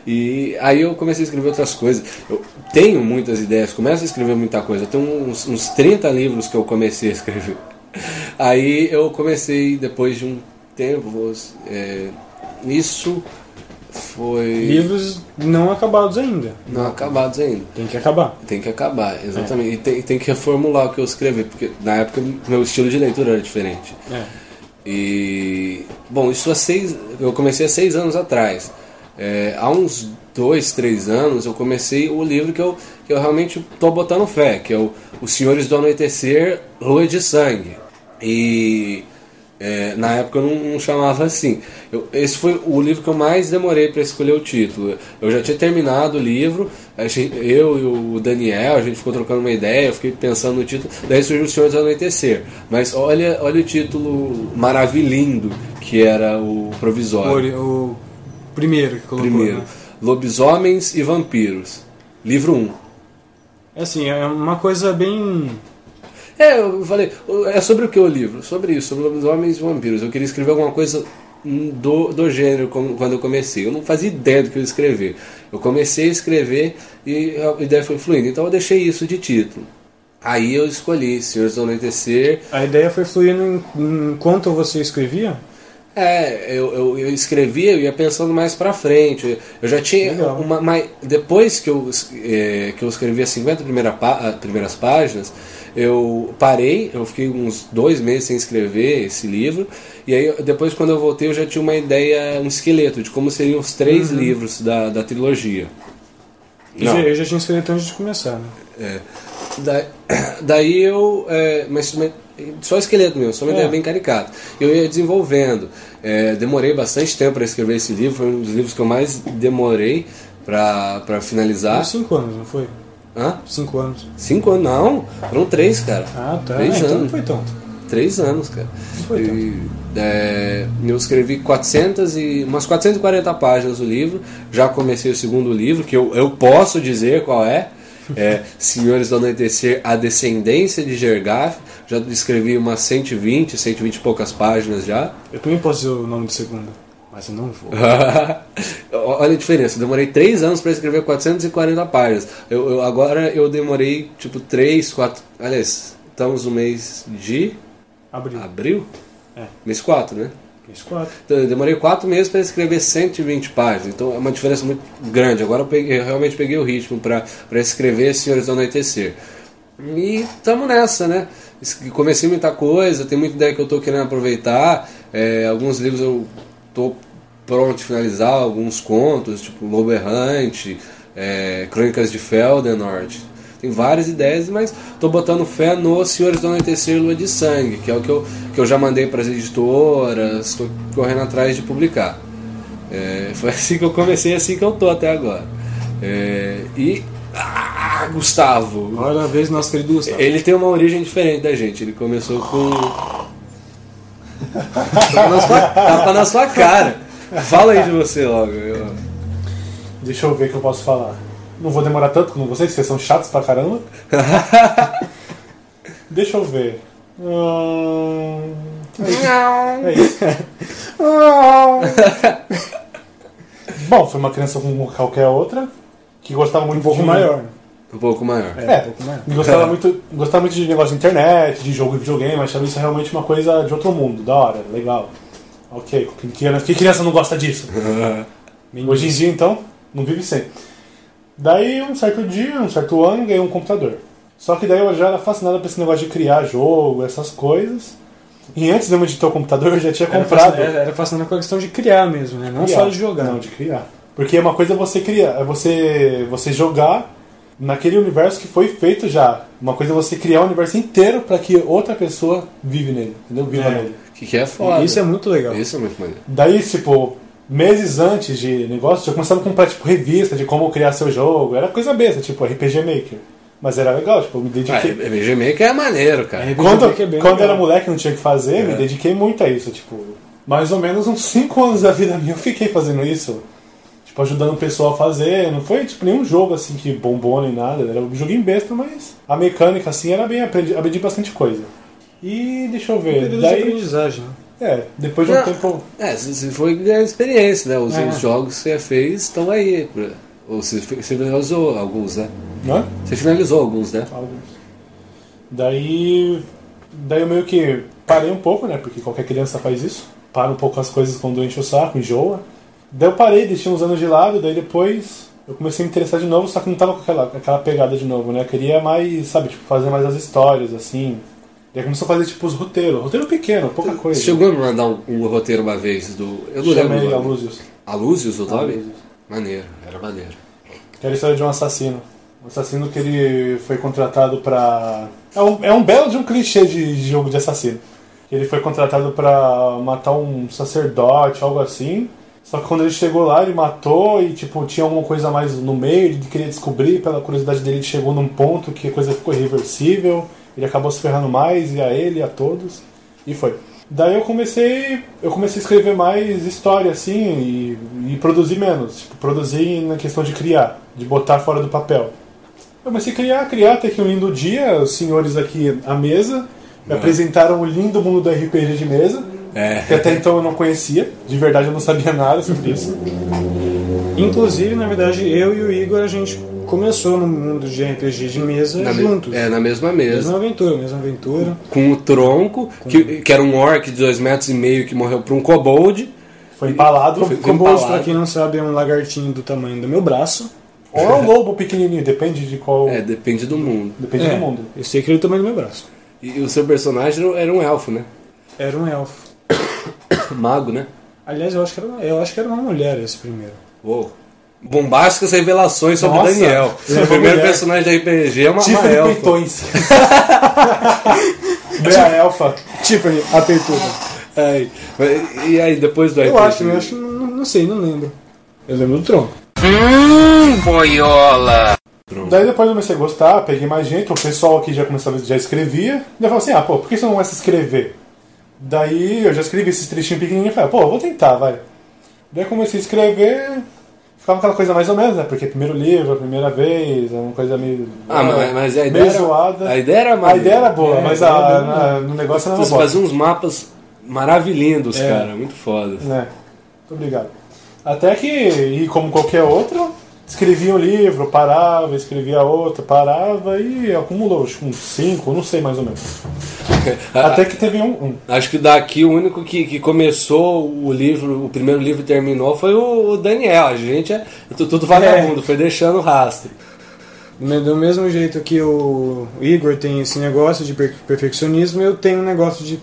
E aí eu comecei a escrever outras coisas. Eu tenho muitas ideias, começo a escrever muita coisa. Eu tenho uns, uns 30 livros que eu comecei a escrever. Aí eu comecei, depois de um tempo, é, isso foi. Livros não acabados ainda. Não acabados ainda. Tem que acabar. Tem que acabar, exatamente. E tem, tem que reformular o que eu escrevi, porque na época meu estilo de leitura era diferente. É. E bom, isso há seis. Eu comecei há seis anos atrás. É, há uns dois, três anos eu comecei o livro que eu, que eu realmente estou botando fé, que é o Os Senhores do Anoitecer, Lua de Sangue. E É, na época eu não, não chamava assim. Eu- esse foi o livro que eu mais demorei para escolher o título. Eu já tinha terminado o livro, gente- eu e o Daniel, a gente ficou trocando uma ideia, eu fiquei pensando no título, daí surgiu O Senhor do Anoitecer. Mas olha, olha o título maravilhindo que era o O, provisório. ori- o primeiro que colocou. Primeiro, Né? Lobisomens e Vampiros. Livro 1. É assim, é uma coisa bem. É, eu falei, é sobre o que o livro? Sobre isso, sobre lobisomens e vampiros. Eu queria escrever alguma coisa do, do gênero quando eu comecei. Eu não fazia ideia do que eu ia escrever. Eu comecei a escrever e a ideia foi fluindo. Então eu deixei isso de título. Aí eu escolhi Senhores do Anoitecer. A ideia foi fluindo enquanto você escrevia? É, eu, eu, eu escrevia, eu ia pensando mais pra frente. Eu já tinha Legal. uma. Mas depois que eu, é, que eu escrevi as 50 primeira pá- ah, primeiras páginas, eu parei, eu fiquei uns dois meses sem escrever esse livro. E aí, depois, quando eu voltei, eu já tinha uma ideia, um esqueleto de como seriam os três livros da, da trilogia. Eu já, eu já tinha escrito antes de começar, né? É. Da- daí eu. é, mas só esqueleto mesmo, só uma É. ideia bem caricata. Eu ia desenvolvendo. É, demorei bastante tempo para escrever esse livro, foi um dos livros que eu mais demorei para finalizar. Foi cinco anos, não foi? Hã? Cinco anos. Cinco anos? Não, foram três, cara. Ah, tá. Três Ah, então não anos. foi tanto. Três anos, cara. Não foi tanto. E, é, eu escrevi 400 e, umas 440 páginas do livro. Já comecei o segundo livro, que eu, eu posso dizer qual é. É Senhores do Anoitecer, A Descendência de Gergaf. Já escrevi umas 120, 120 e poucas páginas já. Eu também posso dizer o nome do segundo, mas eu não vou. Olha a diferença, eu demorei 3 anos para escrever 440 páginas. Eu, eu- agora eu demorei tipo 3, 4. Aliás, estamos no mês de Abriu. abril? É. Mês 4, né? Mês quatro. Então, eu demorei 4 meses para escrever 120 páginas, então é uma diferença muito grande. Agora eu, peguei- eu realmente peguei o ritmo para escrever Senhores do Anoitecer. E estamos nessa, né? Comecei muita coisa, tem muita ideia que eu estou querendo aproveitar. É, alguns livros eu estou pronto de finalizar, alguns contos, tipo Lobo Errante, é, Crônicas de Feldenord. Tem várias ideias, mas estou botando fé no Senhores do Anoitecer e Lua de Sangue, que é o que eu, que eu já mandei para as editoras, estou correndo atrás de publicar. É, foi assim que eu comecei, assim que eu tô até agora. É, e. Ah, Gustavo! Agora é a vez do nosso querido Gustavo. Ele tem uma origem diferente da gente. Ele começou com. tapa, na sua, tapa na sua cara. Fala aí de você logo. Eu- Deixa eu ver o que eu posso falar. Não vou demorar tanto como vocês, vocês são chatos pra caramba. Deixa eu ver. Hum, É isso. Bom, foi uma criança como qualquer outra que gostava muito Um pouco de maior. Um pouco maior. É, É, um pouco maior. Gostava muito, gostava muito de negócio de internet, de jogo e videogame, achava isso realmente uma coisa de outro mundo, da hora, legal. Ok, que criança, que criança não gosta disso? Hoje em dia, então, não vive sem. Daí, um certo dia, um certo ano, ganhei um computador. Só que daí eu já era fascinado por esse negócio de criar jogo, essas coisas. E antes de ter o computador, eu já tinha Era comprado. fascinante, era fascinante com a questão de criar mesmo, né? Não Criar. só de jogar. Não, de criar. Porque uma coisa é você criar, é você, você jogar naquele universo que foi feito já. Uma coisa é você criar o universo inteiro para que outra pessoa vive nele, entendeu? Viva É. nele. Que, que é foda. Isso é muito legal. Isso é muito maneiro. Daí, tipo, meses antes de negócio, eu começava a comprar, tipo, revista de como criar seu jogo. Era coisa besta, tipo, RPG Maker. Mas era legal, tipo, eu me Ah, dediquei. RPG Maker é maneiro, cara. É, Quando, RPG é bem quando legal. era moleque não tinha o que fazer, me É. dediquei muito a isso, tipo, mais ou menos uns 5 anos da vida minha eu fiquei fazendo isso. Tipo, ajudando o pessoal a fazer. Não foi tipo nenhum jogo assim que bombou nem nada. Era um joguinho besta, mas a mecânica assim era bem. Aprendi, aprendi bastante coisa. E deixa eu ver. De Daí, aprendizagem. né? é, depois de um Não. tempo. É, se foi ganhar experiência, né? Os, É. os jogos que você fez estão aí. pra- Ou você você finalizou alguns, né? Né? Você finalizou alguns, né? Alguns. Daí. Daí eu meio que parei um pouco, né? Porque qualquer criança faz isso. Para um pouco as coisas quando enche o saco, enjoa. Daí eu parei, deixei uns anos de lado, daí depois eu comecei a me interessar de novo, só que não tava com aquela, aquela pegada de novo, né? Eu queria mais, sabe, tipo, fazer mais as histórias, assim. Daí começou a fazer tipo os roteiros. Roteiro pequeno, pouca coisa. Você chegou a me mandar um, um roteiro uma vez do. Eu não lembro. Chamei o a nome. Lúzios. Alúzios, o nome? Alúzios. Maneiro, era maneiro. Que era a história de um assassino. Um assassino que ele foi contratado pra. É um, é um belo de um clichê de, de jogo de assassino. Ele foi contratado pra matar um sacerdote, algo assim. Só que quando ele chegou lá, ele matou e tipo tinha alguma coisa mais no meio, ele queria descobrir, pela curiosidade dele, ele chegou num ponto que a coisa ficou irreversível, ele acabou se ferrando mais, e a ele, e a todos, e foi. Daí eu comecei, eu comecei a escrever mais história assim e, e produzir menos, tipo, produzir na questão de criar, de botar fora do papel. Eu comecei a criar, criar, até que um lindo dia, os senhores aqui à mesa me apresentaram o lindo mundo do RPG de mesa, É. que até então eu não conhecia, de verdade eu não sabia nada sobre isso. Inclusive, na verdade, eu e o Igor, a gente começou no mundo de RPG de mesa Na me- juntos. É, na mesma mesa. Mesma aventura, mesma aventura. Com o tronco, que, que era um orc de dois metros e meio que morreu por um kobold. Foi empalado, Foi- Kobold, pra quem não sabe, é um lagartinho do tamanho do meu braço. ou é um lobo pequenininho, depende de qual. É, depende do mundo. Depende É, do mundo. Eu sei que ele é do tamanho do meu braço. E, o seu personagem era um elfo, né? Era um elfo. Mago, né? Aliás, eu acho que era, uma- eu acho que era uma mulher esse primeiro. Uou. Bombásticas revelações sobre Nossa, Daniel. é O primeiro mulher. personagem da RPG é uma, uma Tiffany elfa. Peitões. Bea Elfa. Tiffany, a peituda. Mas- e aí, depois do Eu RPG? acho, eu acho, não, não sei, não lembro. Eu lembro do tronco. Hum, boiola. Daí depois eu comecei a gostar, peguei mais gente, o pessoal aqui já começava, já escrevia. Daí eu falei assim, ah, pô, por que você não começa a escrever? Daí eu já escrevi esses trechinhos pequenininhos e falei, pô, vou tentar, vai. Daí eu comecei a escrever, ficava aquela coisa mais ou menos, né? Porque primeiro livro, a primeira vez, é uma coisa meio. Ah, mas, mas a ideia meio era, zoada. a ideia era A maneira. ideia era boa, É, mas a a, era no negócio era uma Você bosta. fazia uns mapas maravilhindos, É. cara. Muito foda. né? Muito obrigado. Até que, e como qualquer outro, escrevia um livro, parava, escrevia outro, parava e acumulou, acho que uns cinco, não sei mais ou menos. Até que teve um. um. Acho que daqui o único que, que começou o livro, o primeiro livro terminou foi o, o Daniel. A gente é tu- tudo vagabundo, foi deixando o rastro. Do mesmo jeito que o Igor tem esse negócio de per- perfeccionismo, eu tenho um negócio de.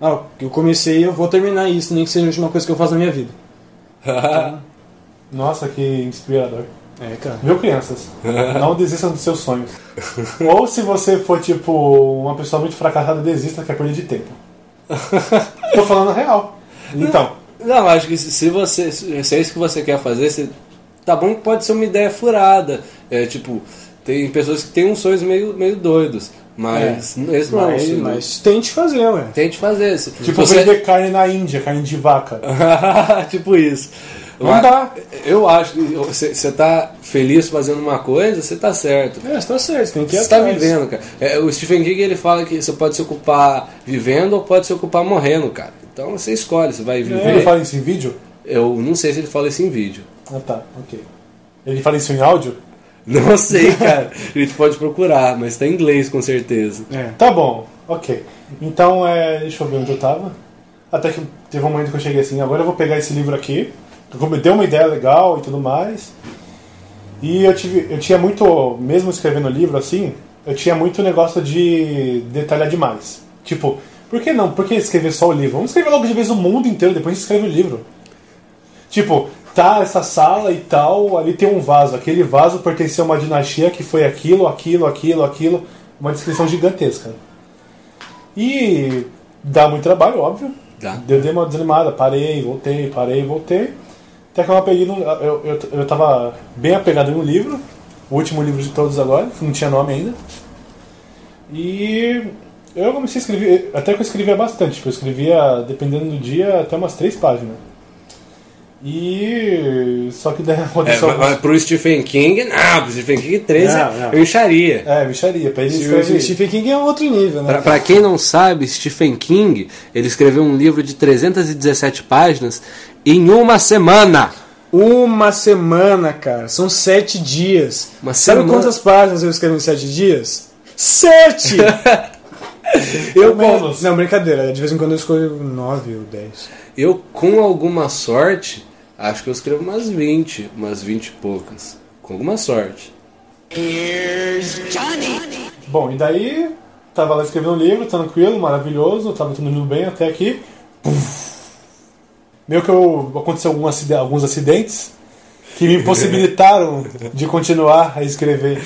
Ah, eu comecei eu vou terminar isso, nem que seja uma coisa que eu faço na minha vida. Nossa, que inspirador. É, cara. Viu, crianças? Não desistam dos seus sonhos. Ou se você for, tipo, uma pessoa muito fracassada, desista, que é perda de tempo. Tô falando real. Então, Não, acho que se se você se é isso que você quer fazer, você, tá bom que pode ser uma ideia furada. É tipo, tem pessoas que têm uns sonhos meio, meio doidos, mas esse não é um Mas, sonho. mas tente fazer, ué. Tente fazer isso. tipo, você... vender carne na Índia, carne de vaca. tipo isso. Não dá. Eu acho que você, você tá feliz fazendo uma coisa, você tá certo. É, você tá certo, você tem que ir Você está atrás. vivendo, cara. É, o Stephen King ele fala que você pode se ocupar vivendo ou pode se ocupar morrendo, cara. Então você escolhe, você vai viver. Ele fala isso em vídeo? Eu não sei se ele fala isso em vídeo. Ah, tá, ok. Ele fala isso em áudio? Não sei, cara. A gente pode procurar, mas tá em inglês com certeza. É. Tá bom, ok. Então, é, deixa eu ver onde eu tava. Até que teve um momento que eu cheguei assim, agora eu vou pegar esse livro aqui. Deu uma ideia legal e tudo mais. E eu, tive, eu tinha muito, mesmo escrevendo livro assim, eu tinha muito negócio de detalhar demais. Tipo, por que não? Por que escrever só o livro? Vamos escrever logo de vez o mundo inteiro, depois a gente escreve o livro. Tipo, tá essa sala e tal, ali tem um vaso. Aquele vaso pertencia a uma dinastia que foi aquilo, aquilo, aquilo, aquilo. Uma descrição gigantesca. E dá muito trabalho, óbvio. Dá. Eu dei uma desanimada, parei, voltei, parei, voltei. Até que eu peguei num, eu, eu, eu tava bem apegado no livro, o último livro de todos agora, que não tinha nome ainda. E eu comecei a escrever, até que eu escrevia bastante, tipo, eu escrevia, dependendo do dia, até umas três páginas. E. Só que daí É, aconteceu. mas, mas pro Stephen King, não, pro Stephen King 13 Não, não. eu enxaria. É, bicharia, pra ele Se escrever. o Stephen King é um outro nível, né? Pra, pra quem não sabe, Stephen King, ele escreveu um livro de 317 páginas em uma semana. Uma semana, cara. São sete dias. Uma Sabe semana. quantas páginas eu escrevo em sete dias? Sete! Eu menos. Não, brincadeira. De vez em quando eu escolho nove ou dez. Eu, com alguma sorte, acho que eu escrevo umas 20, umas 20 e poucas. Com alguma sorte. Bom, e daí, tava lá escrevendo um livro, tranquilo, maravilhoso, tava tudo indo bem até aqui. Meio que eu, aconteceu algum acide- alguns acidentes que me impossibilitaram de continuar a escrever.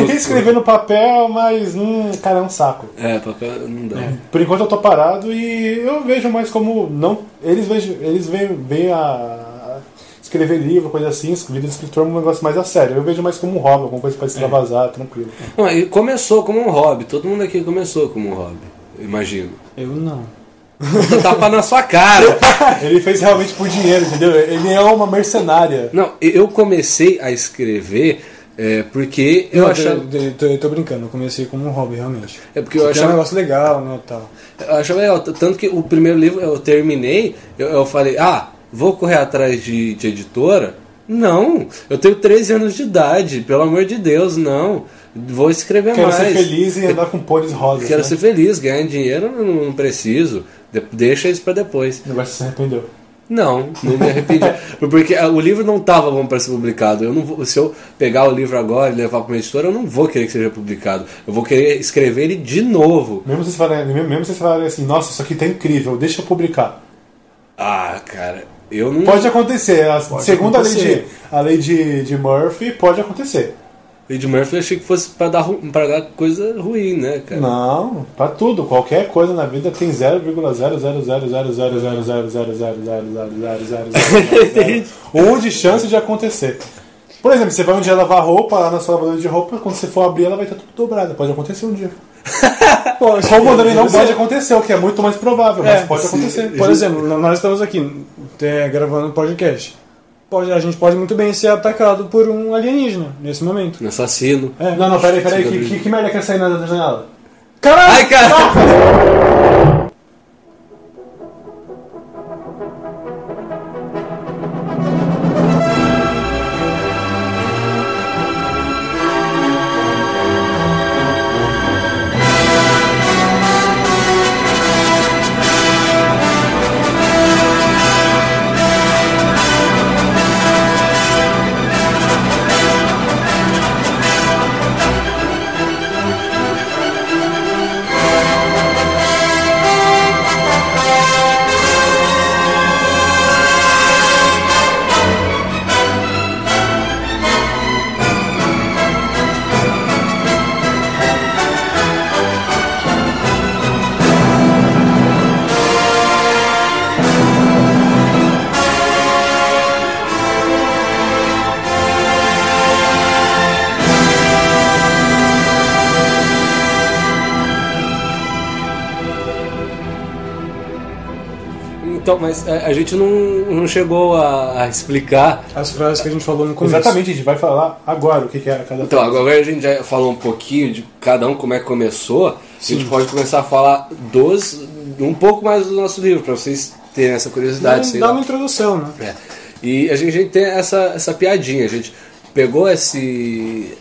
Tentei escrever no papel, mas hum, cara, é um saco. É, papel não dá. Por enquanto eu tô parado e eu vejo mais como não eles vejam, eles veem, veem a escrever livro, coisa assim, vida de escritor é um negócio mais a sério. Eu vejo mais como um hobby, alguma coisa pra extravasar, tranquilo. Não, e começou como um hobby. Todo mundo aqui começou como um hobby. Imagino. Eu não. Tapa na sua cara. Ele fez realmente por dinheiro, entendeu? Ele é uma mercenária. Não, eu comecei a escrever é, porque eu Não, achava. tô, tô- tô- tô brincando, eu comecei como um hobby, realmente. É porque eu é um negócio legal, né, tal. Eu achava legal. t- Tanto que o primeiro livro eu terminei, eu, eu falei, ah, vou correr atrás de, de editora? Não, eu tenho 13 anos de idade, pelo amor de Deus, não. Vou escrever Quero mais. ser feliz e andar com pôneis rosas. Quero né? ser feliz, ganhar dinheiro eu não, não preciso. De- deixa isso pra depois. O negócio se arrependeu. Não, não me arrependi. Porque ah, o livro não estava bom para ser publicado. Eu não vou, se eu pegar o livro agora e levar para uma editora, eu não vou querer que seja publicado. Eu vou querer escrever ele de novo. Mesmo vocês falarem, mesmo mesmo vocês falarem assim, nossa, isso aqui tá incrível, deixa eu publicar. Ah, cara, eu não. Pode acontecer. A, segundo a lei, de, acontecer. a lei de, de Murphy, pode acontecer. Lady Murphy eu achei que fosse para dar, pra dar coisa ruim, né, cara? Não, pra tudo. Qualquer coisa na vida tem 0,00000000000000000 um de chance de acontecer. Por exemplo, você vai um dia lavar roupa lá na sua lavadora de roupa, quando você for abrir ela vai estar tudo dobrada. Pode acontecer um dia. Pô, Como também não pode acontecer, o que é muito mais provável, mas É, pode acontecer. Por exemplo, nós estamos aqui é, gravando um podcast. Pode, a gente pode muito bem ser atacado por um alienígena nesse momento. Um assassino. É. Não, não, peraí, peraí, que, que, que merda quer sair na da janela? Caralho! Ai, cara! Então, mas é, a gente não, não chegou a, a explicar. As frases que a gente falou no começo. Exatamente, a gente vai falar agora o que, que é cada Então, frase. agora a gente já falou um pouquinho de cada um como é que começou. A gente pode começar a falar dos. um pouco mais do nosso livro, para vocês terem essa curiosidade. Dá lá. uma introdução, né? É. E a gente, a gente tem essa, essa piadinha, a gente pegou esse,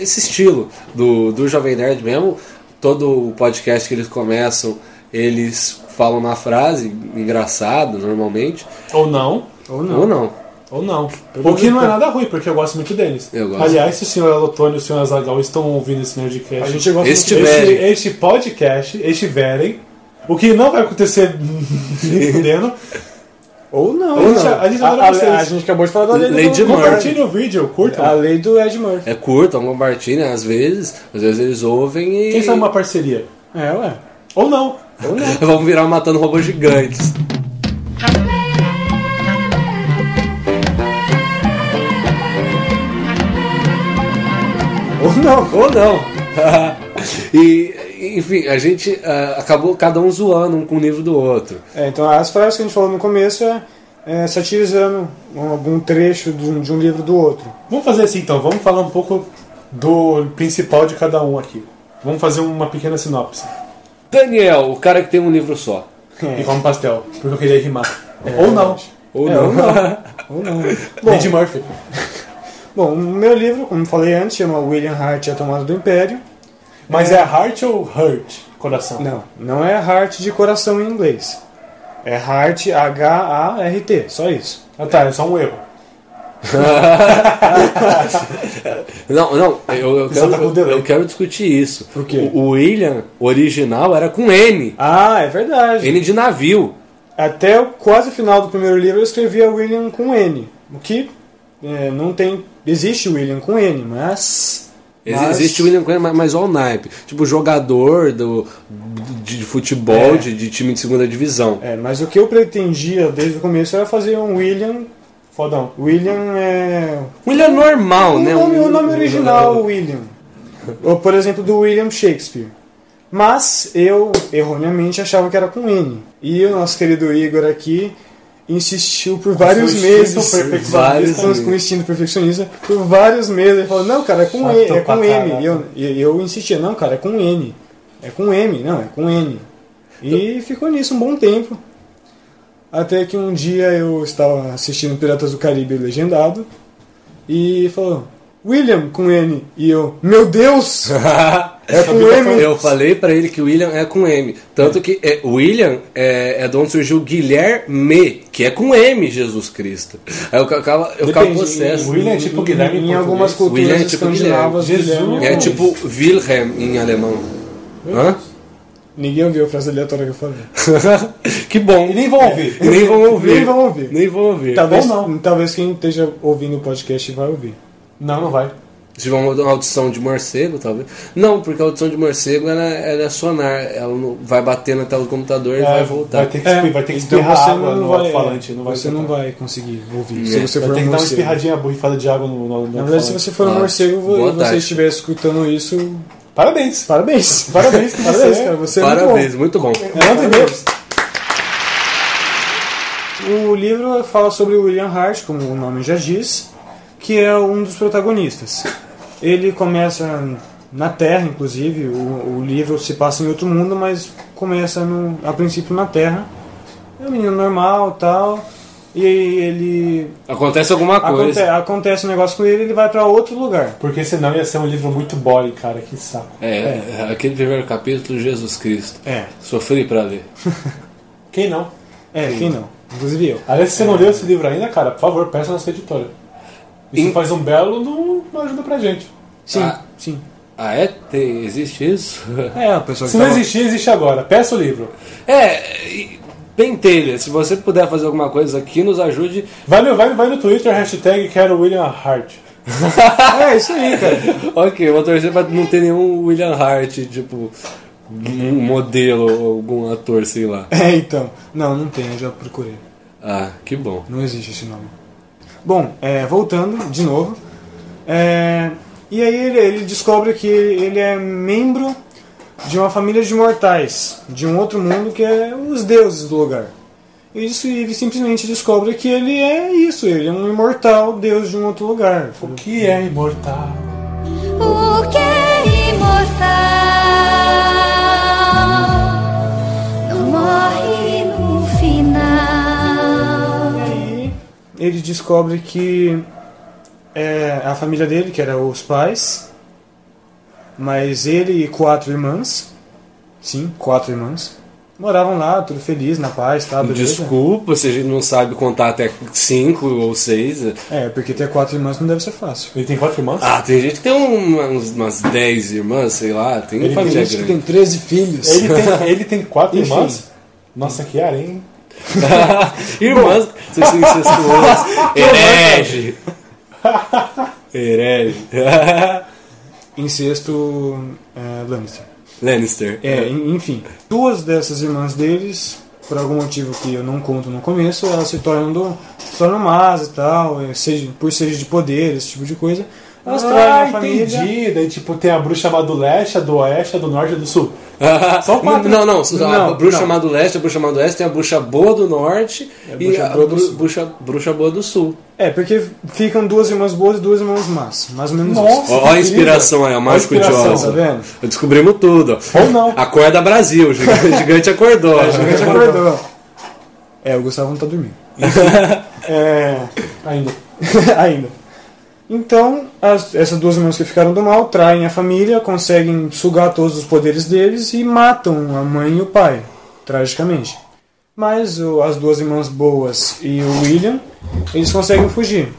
esse estilo do, do Jovem Nerd mesmo. Todo o podcast que eles começam, eles falam uma frase engraçada normalmente. Ou não, Ou não. Ou não. ou não. O que não é nada ruim, porque eu gosto muito deles. Eu gosto. Aliás, se o senhor Elotônio e o senhor Azagal estão ouvindo esse Nerdcast, A gente gosta Este este, este podcast, estiverem, o que não vai acontecer nem fudendo, Ou não. A gente- a gente a, adora vocês. a- a gente acabou de falar da lei, Lei do, de Murphy. compartilhe o vídeo, curtam. A lei do Ed Murphy. É curto, compartilha, às vezes, às vezes eles ouvem e. Quem sabe uma parceria? É, ué. Ou não. Vamos virar matando robôs gigantes. Ou não. Ou não. e, enfim, a gente ah, acabou cada um zoando um com o livro do outro. É, então as frases que a gente falou no começo é, é satirizando algum trecho de um, de um livro do outro. Vamos fazer assim então, vamos falar um pouco do principal de cada um aqui. Vamos fazer uma pequena sinopse. Daniel, o cara que tem um livro só. E come pastel, porque eu queria rimar. Ou não. Ou É, não. ou não. Ou não. Bom, Murphy. bom, o meu livro, como falei antes, chama William Hart e a Tomada do Império. Mas é heart ou hurt? Coração. Não, não é Hart de coração em inglês. É Hart, H-A-R-T, só isso. Ah tá, é só um erro. Não, não, eu, eu, tá com quero, delay. eu quero discutir isso. Por quê? O, o William original era com N. Ah, é verdade. N de navio. Até o quase final do primeiro livro eu escrevia William com N. O que é, não tem. Existe William com N, mas. Mas- Existe o William Cohen, mas- mas olha o naipe. Tipo, jogador do, de futebol, É. de, de time de segunda divisão. É, mas o que eu pretendia desde o começo era fazer um William. Fodão. William é. William normal, O né? nome, o nome original, William. Ou, por exemplo, do William Shakespeare. Mas eu, erroneamente, achava que era com N. E o nosso querido Igor aqui insistiu por vários meses. Vários com, meses. com instinto perfeccionista. Por vários meses. Ele falou, não, cara, é com, e, é com M. E eu, e eu insistia, não, cara, é com N. É com M, não, é com N. E ficou nisso um bom tempo. Até que um dia eu estava assistindo Piratas do Caribe legendado e falou William com N e eu meu Deus é com M Eu falei pra ele que o William é com M. Tanto que é, William é, é de onde surgiu Guilherme, que é com M, Jesus Cristo. Aí eu ficava, eu ficava Depende, possesso. O William é tipo Guilherme em em algumas culturas William é tipo Guilherme. Guilherme É com tipo Wilhelm em alemão. Hã? Ninguém ouviu a frase aleatória que eu falei que bom. E nem vão ouvir. E nem vão ouvir. Nem vão ouvir. Nem vão ouvir. talvez Ou não. talvez quem esteja ouvindo o podcast vai ouvir Não, não vai. Se tiver uma audição de morcego, talvez. Não, porque a audição de morcego ela, ela é sonar. Ela não, vai bater na tela do computador e É, vai voltar. Vai ter que, espir- vai ter que então espirrar você água não no vai alto-falante. Não vai você não vai conseguir ouvir É. se você Vai for ter um que dar uma morcego espirradinha borrifada de água no, no, no na verdade se você for um Ah, morcego boa e você estiver escutando isso Parabéns. parabéns Parabéns pra parabéns você. cara você é muito bom. Parabéns, muito bom. Manda e-mails. O livro fala sobre o William Hart, como o nome já diz, que é um dos protagonistas. Ele começa na Terra, inclusive, o, o livro se passa em outro mundo, mas começa no, a princípio na Terra. É um menino normal tal, e ele. Acontece alguma Aconte, coisa. acontece um negócio com ele ele vai para outro lugar. Porque senão ia ser um livro muito boy, cara. Que saco. É, aquele primeiro capítulo, Jesus Cristo. É, Sofri pra ler. Quem não? é, quem não? Inclusive eu. Aliás, se você não leu esse livro ainda, cara, por favor, peça na sua editora. Isso Em- faz um belo no- uma ajuda pra gente. Sim, Ah. sim. Ah, é? Tem- existe isso? É, a pessoa que Se não tava- existir, existe agora. Peça o livro. É, e- pentelha. Se você puder fazer alguma coisa aqui, nos ajude. Vai no, vai, vai no Twitter, hashtag quero William Hart. É isso aí, cara. ok, vou torcer pra não ter nenhum William Hart, tipo, um modelo ou algum ator, sei lá. É, então. Não, não tem, eu já procurei. Ah, que bom. Não existe esse nome. Bom, é, voltando de novo. é, e aí ele, ele descobre que ele é membro de uma família de mortais, de um outro mundo que é os deuses do lugar. E isso ele simplesmente descobre que ele é isso, ele é um imortal deus de um outro lugar. O que é imortal? O que é imortal não morre no final. E aí ele descobre que é, a família dele, que era os pais, mas ele e quatro irmãs, sim, quatro irmãs, moravam lá, tudo feliz, na paz, tá, beleza? Desculpa se a gente não sabe contar até cinco ou seis. É, porque ter quatro irmãs não deve ser fácil. Ele tem quatro irmãs? Ah, tem gente que tem uma- uns- umas dez irmãs, sei lá, tem Ele família Tem gente que grande. tem 13 filhos. Ele, tem, ele tem quatro Enfim. irmãs? Nossa, que hein? Irmãs, vocês são incestuosas. Herege. Herege. Incesto é, Lannister. Lannister. É, en- enfim. Duas dessas irmãs deles, por algum motivo que eu não conto no começo, elas se tornam, do, se tornam más e tal, é, seja, por seja de poder, esse tipo de coisa. Elas Ah, a família. entendi. Daí, tipo, tem a bruxa chamada do leste, a do oeste, a do norte e a do sul. São quatro. Não, não, a Não, bruxa não. má do leste, a bruxa má do oeste, tem a bruxa boa do norte a e a boa bru- bruxa, bruxa boa do sul. É, porque ficam duas irmãs boas e duas irmãs más. Mais ou menos Nossa. isso. Ó, ó a inspiração aí, ó, mágico Olha a inspiração, idiosa. Tá vendo? Descobrimos tudo. ó. Ou não. Acorda Brasil, o gigante, o gigante acordou. A gente acordou. É, o Gustavo não tá dormindo. é, Ainda. ainda. Então, as- essas duas irmãs que ficaram do mal traem a família, conseguem sugar todos os poderes deles e matam a mãe e o pai, tragicamente. Mas o- as duas irmãs boas e o William, eles conseguem fugir.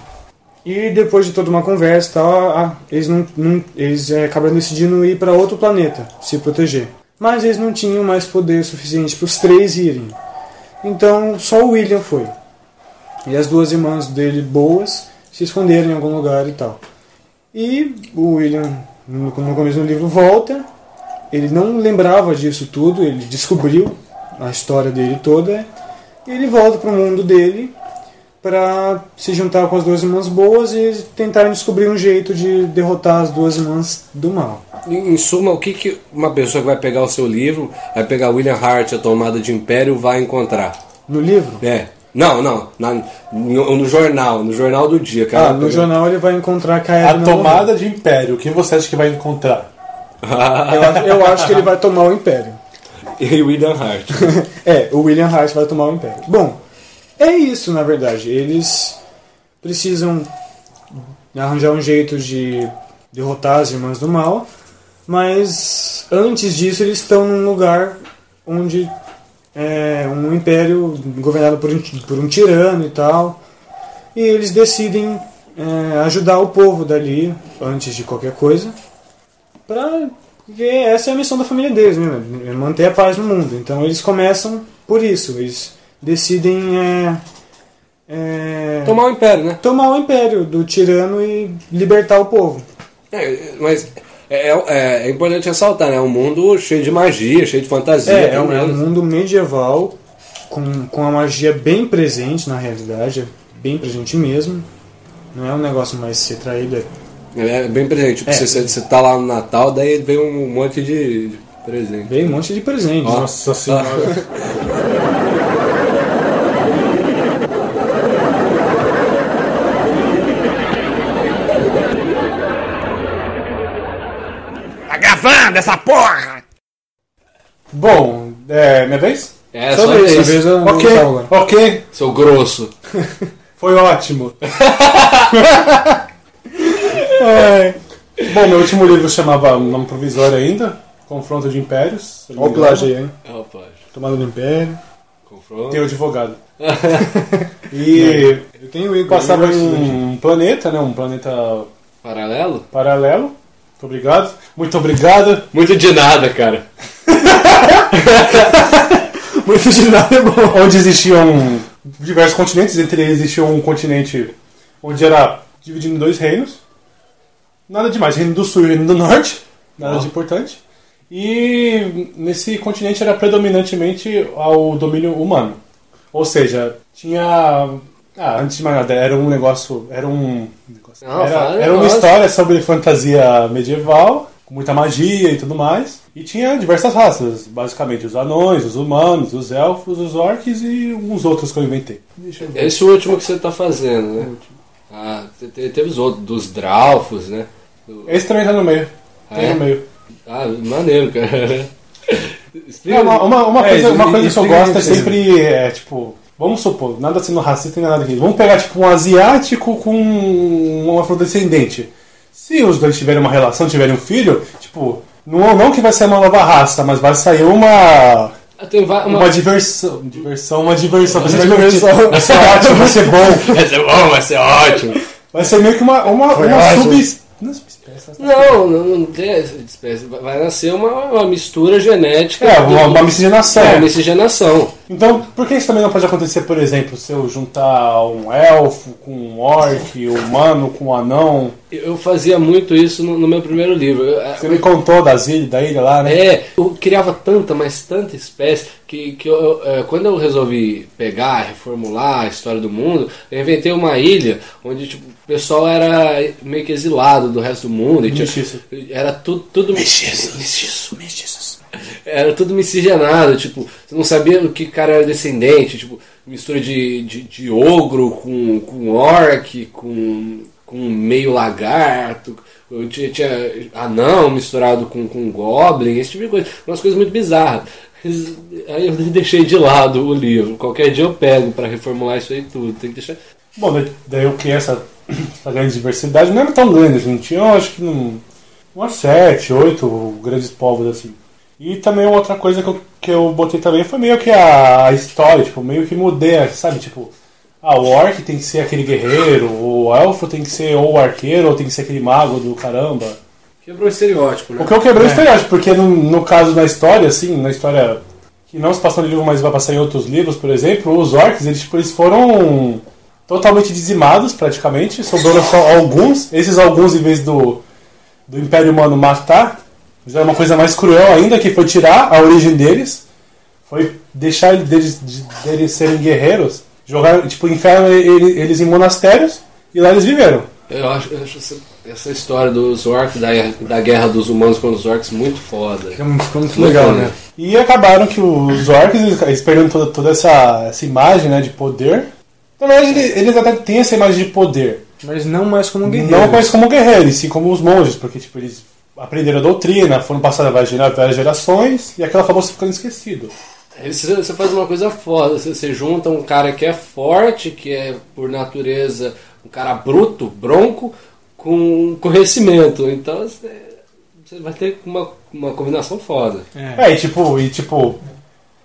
E depois de toda uma conversa tal, a- eles, não, não- eles é, acabam decidindo ir para outro planeta, se proteger. Mas eles não tinham mais poder suficiente para os três irem. Então só o William foi. E as duas irmãs dele boas se esconderam em algum lugar e tal. E o William, no, começo do livro, volta. Ele não lembrava disso tudo, ele descobriu a história dele toda. E ele volta para o mundo dele para se juntar com as duas irmãs boas e tentarem descobrir um jeito de derrotar as duas irmãs do mal. Em em suma, o que, que uma pessoa que vai pegar o seu livro, vai pegar William Hart, A Tomada de Império, vai encontrar? No livro? É. Não, não. na- no, no jornal, no jornal do dia. Cara, Ah, no jornal ele vai encontrar a A tomada de império, o que você acha que vai encontrar? Eu, acho- eu acho que ele vai tomar o Império. E William Hart. É, o William Hart vai tomar o Império. Bom, é isso na verdade. Eles precisam arranjar um jeito de derrotar as irmãs do mal, mas antes disso eles estão num lugar onde é um império governado por um, por um tirano e tal, e eles decidem é, ajudar o povo dali antes de qualquer coisa, pra, porque essa é a missão da família deles, né? é manter a paz no mundo. Então eles começam por isso, eles decidem é, é, Tomar o Império, né? tomar o império do tirano e libertar o povo. É, mas é, é- é importante ressaltar, né? É um mundo cheio de magia, cheio de fantasia. É, é um, é um mundo medieval com, com a magia bem presente na realidade, é bem presente mesmo. Não é um negócio mais ser traído. é- é bem presente. Tipo, É. você, você tá lá no Natal, daí vem um monte de, de presente. Vem um monte de presentes. Ó. Nossa senhora. Gravando essa porra! Bom, é minha vez? É, Sua só vez, sua vez eu vou Ok, agora. ok. Seu grosso. Foi ótimo. É. Bom, meu último livro chamava um nome provisório ainda, Confronto de Impérios. não Olha o plágio aí, hein? É o plágio. Tomada do Império. Confronto. Tem o advogado. E Eu tenho o Igor. passava Igor em Silva. um planeta, né? Um planeta Paralelo? paralelo. Muito obrigado. Muito obrigado. Muito de nada, cara. Muito de nada é bom. Onde existiam diversos continentes, entre eles existia um continente onde era dividido em dois reinos. Nada demais, Reino do Sul e Reino do Norte. Nada Ó. de importante. E nesse continente era predominantemente ao domínio humano. Ou seja, tinha. Ah, antes de mais nada, era um negócio. Era um. negócio- Não, era, era uma história sobre fantasia medieval, com muita magia e tudo mais. E tinha diversas raças, basicamente os anões, os humanos, os elfos, os orcs e uns outros que eu inventei. Eu. Esse último que você tá fazendo, né? Ah, te- te- teve os outros, dos Dralfos, né? Do- Esse também tá no meio. Ah, Tem é? no meio. Ah, maneiro, cara. Explica. É, uma, uma, uma É, coisa, uma coisa que eu gosto é e- sempre, é, tipo, vamos supor, nada sendo racista nem nada aqui. Vamos pegar, tipo, um asiático com um afrodescendente. Se os dois tiverem uma relação, tiverem um filho, tipo, não, não que vai sair uma nova raça, mas vai sair uma. Uma... Uma diversão. Diversão, uma diversão. Vai ser diversão. Vai ser ótimo, vai ser bom. Vai ser bom, vai ser ótimo. Vai ser meio que uma, uma, Foi uma. Não é Não, não, não tem essa espécie. Vai- nascer uma, uma mistura genética. É, do- uma, uma miscigenação. É, uma miscigenação. Então, por que isso também não pode acontecer, por exemplo, se eu juntar um elfo com um orc, um humano com um anão? Eu fazia muito isso no, no meu primeiro livro. Eu- Você me contou das ilhas, da ilha lá, né? É, eu criava tanta, mas tanta espécie que, que eu, eu, é, quando eu resolvi pegar, reformular a história do mundo, eu inventei uma ilha onde tipo, o pessoal era meio que exilado do resto do mundo. E, tinha- era tudo. tudo Mestiço. Mestiço. Era tudo miscigenado, tipo, você não sabia do que cara era descendente, tipo, mistura de, de, de ogro com, com orc, com, com meio lagarto, tinha, tinha anão misturado com, com goblin, esse tipo de coisa, umas coisas muito bizarras. Aí eu deixei de lado o livro. Qualquer dia eu pego pra reformular isso aí tudo. Tem que deixar. Bom, daí- eu criei essa, essa grande diversidade. Não era tão grande, assim. Tinha, eu acho que, num, umas sete, oito grandes povos, assim. E também outra coisa que eu, que eu botei também foi meio que a, história, tipo, meio que mudei, sabe? Tipo, ah, o orc tem que ser aquele guerreiro, o elfo tem que ser ou o arqueiro, ou tem que ser aquele mago do caramba. Quebrou o estereótipo, né? O que eu quebrei o estereótipo, porque no, no caso da história, assim, na história que não se passa no livro, mas vai passar em outros livros, por exemplo, os orcs, eles, tipo, eles foram totalmente dizimados, praticamente. Sobraram só alguns. Esses alguns, em vez do, do Império Humano matar, fizeram uma coisa mais cruel ainda, que foi tirar a origem deles. Foi deixar ele- deles, de- deles serem guerreiros. Jogar, tipo, enfiaram ele- eles em monastérios e lá eles viveram. Eu acho, eu acho essa, essa história dos orcs, da, da guerra dos humanos contra os orcs, muito foda. Ficou muito- muito legal, né? E acabaram que os orcs, eles, eles perderam toda, toda essa, essa imagem né, de poder. Na verdade, eles, eles até têm essa imagem de poder. Mas não mais como guerreiro. Não mais como guerreiros, sim como os monges, porque tipo, eles aprenderam a doutrina, foram passadas várias, várias gerações e aquilo acabou se ficando esquecido. Aí Você, faz uma coisa foda, você, você junta um cara que é forte, que é por natureza um cara bruto, bronco, com conhecimimento. Então você, você vai ter uma, uma combinação foda. É. É, e tipo, e tipo,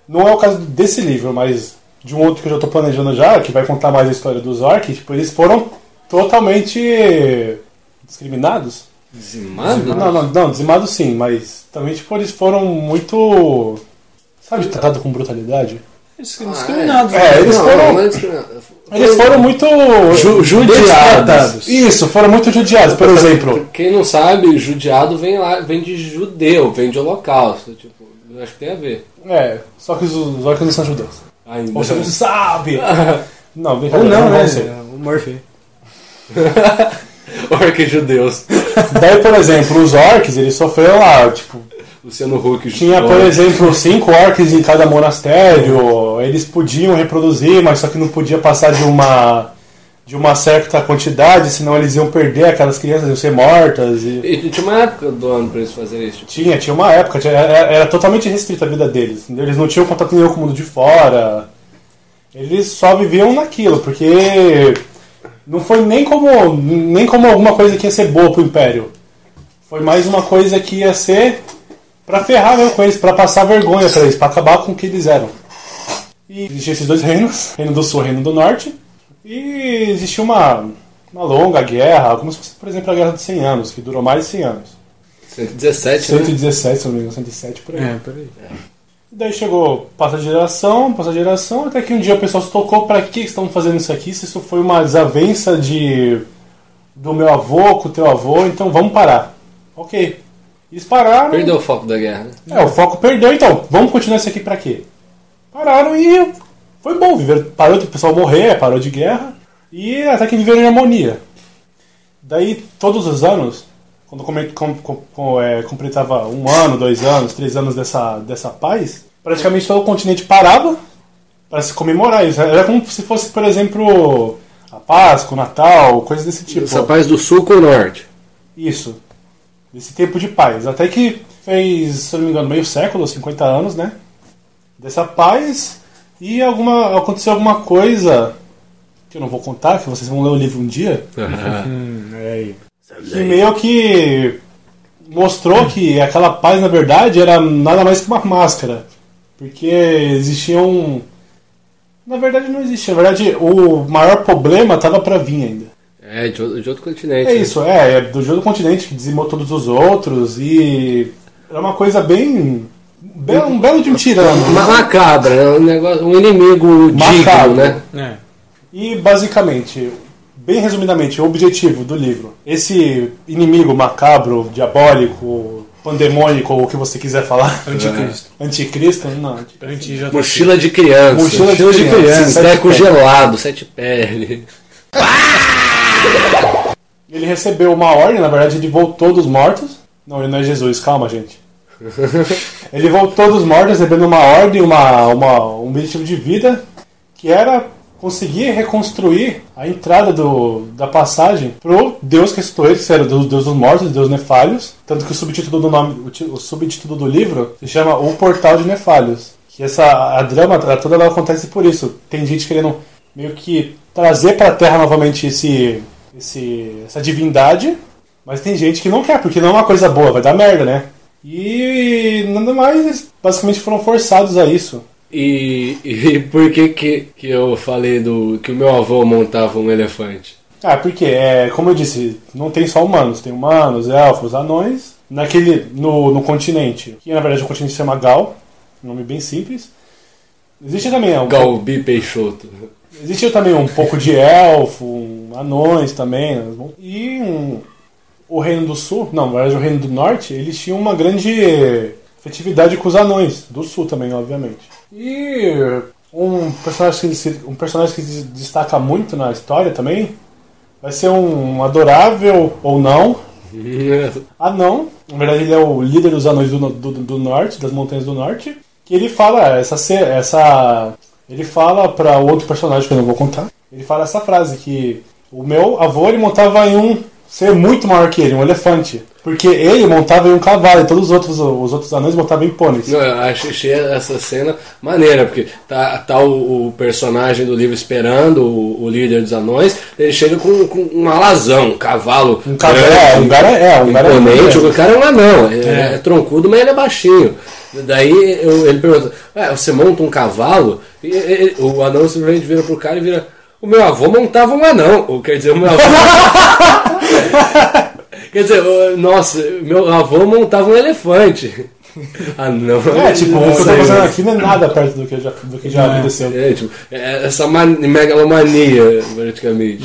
não é o caso desse livro, mas de um outro que eu já tô planejando já, que vai contar mais a história dos orcs, tipo, eles foram totalmente discriminados. Dizimado? Não, não, não, dizimados sim, mas também tipo, eles foram muito. Sabe, tratados com brutalidade? Discriminados. É, eles Não, foram- não é discriminado. Eles foram muito. Ju- judiados. Isso, foram muito judiados. Por exemplo, Quem não sabe, judiado vem lá, vem de judeu, vem de holocausto. Tipo, eu acho que tem a ver. é, só que os, orcs não são judeus. Ainda. Ou você não sabe! Não, Ou brincadeira, não, né? O Murphy. Orcs judeus. Daí, por exemplo, os orcs, eles sofreram lá, tipo, Luciano Huck. tinha, por exemplo, cinco orcs em cada monastério, eles podiam reproduzir, mas só que não podia passar de uma de uma certa quantidade, senão eles iam perder, aquelas crianças iam ser mortas. E... E tinha uma época do ano pra eles fazerem isso. Tipo, Tinha, tinha uma época, tinha- era, era totalmente restrita a vida deles. entendeu? Eles não tinham contato nenhum com o mundo de fora. Eles só viviam naquilo, porque não foi nem como, nem como alguma coisa que ia ser boa pro Império. Foi mais uma coisa que ia ser pra ferrar mesmo com eles, pra passar vergonha pra eles, pra acabar com o que eles eram. E existiam esses dois reinos, Reino do Sul e Reino do Norte. E existia uma, uma longa guerra, como se fosse, por exemplo, a Guerra dos 100 Anos, que durou mais de 100 anos. 117, né? 117, se não me engano, 107 por aí. É, peraí. E daí chegou, passa a geração, passa a geração, até que um dia o pessoal se tocou pra que estão fazendo isso aqui, se isso foi uma desavença de do meu avô com o teu avô, então vamos parar. Ok. Eles pararam. Perdeu o foco da guerra. né? É, o foco perdeu, então, vamos continuar isso aqui pra quê? Pararam e foi bom, viveram, parou o pessoal morrer, parou de guerra, e até que viveram em harmonia. Daí, todos os anos, quando com- com- com- é, completava um ano, dois anos, três anos dessa, dessa paz, praticamente todo o continente parava para se comemorar isso. Era como se fosse, por exemplo, a Páscoa, o Natal, coisas desse tipo. Essa paz do sul com o norte. Isso. Desse tempo de paz. Até que fez, se não me engano, meio século, 50 anos, né? Dessa paz. E alguma, aconteceu alguma coisa que eu não vou contar, que vocês vão ler o livro um dia. Hum, é aí. Que meio que mostrou que aquela paz, na verdade, era nada mais que uma máscara. Porque existiam. Na verdade, não existia. Na verdade, o maior problema estava para vir ainda. É, de outro, de outro continente. É né? isso, é, é do jogo do continente que dizimou todos os outros e é uma coisa bem. bem um belo de um tirano. Uma macabra, né? um, negócio, um inimigo Macabro. digno, né? É. E basicamente, bem resumidamente, o objetivo do livro: esse inimigo macabro, diabólico, pandemônico, ou o que você quiser falar. Anticristo. Anticristo? Não. anticristo. Anti já Mochila de criança. Mochila de criança. Esse treco gelado, sete pele. Ele recebeu uma ordem, na verdade, ele voltou dos mortos. Não, ele não é Jesus, calma, gente. ele voltou dos mortos recebendo uma ordem, uma, uma, um objetivo de vida, que era conseguir reconstruir a entrada do, da passagem pro Deus que ressuscitou ele, que era Deus, Deus dos mortos, Deus Nefálios. Tanto que o subtítulo do nome, o, o subtítulo do livro se chama O Portal de Nefálios. Que essa a drama a toda ela acontece por isso. Tem gente querendo meio que trazer para a Terra novamente esse, esse essa divindade, mas tem gente que não quer, porque não é uma coisa boa, vai dar merda, né? E nada mais, basicamente foram forçados a isso. E, e por que, que que eu falei do que o meu avô montava um elefante? Ah, porque, é, como eu disse, não tem só humanos, tem humanos, elfos, anões. Naquele, no, no continente, que na verdade o continente se chama Gal, um nome bem simples. Existe também o Galbi Peixoto. Existiu também um pouco de elfo, um anões também. né? E um- o Reino do Sul, não, na verdade o Reino do Norte, eles tinham uma grande afetividade com os anões, do Sul também, obviamente. E um personagem que, se- um personagem que se destaca muito na história também vai ser um adorável ou não anão. Na verdade, ele é o líder dos anões do, do, do norte, das montanhas do norte. Que ele fala essa. essa ele fala para outro personagem que eu não vou contar. Ele fala essa frase que o meu avô ele montava em um ser muito maior que ele, um elefante. Porque ele montava em um cavalo e todos os outros, os outros anões montavam em pôneis. Não, eu achei essa cena maneira, porque tá, tá o, o personagem do livro esperando o, o líder dos anões, ele chega com, com um alazão, um cavalo. Um cavalo, é, um cara é, um cara é imponente, o cara é um anão, é, é troncudo, mas ele é baixinho. Daí eu- ele pergunta, "Ué, você monta um cavalo? E, e- o anão simplesmente vira pro cara e vira. O meu avô montava um anão. Ou quer dizer, o meu avô. quer dizer, nossa, meu avô montava um elefante. Ah, não. É, tipo, o que eu tô fazendo aqui não é nada perto do que já, do que já aconteceu. É, tipo, é essa man- megalomania, praticamente.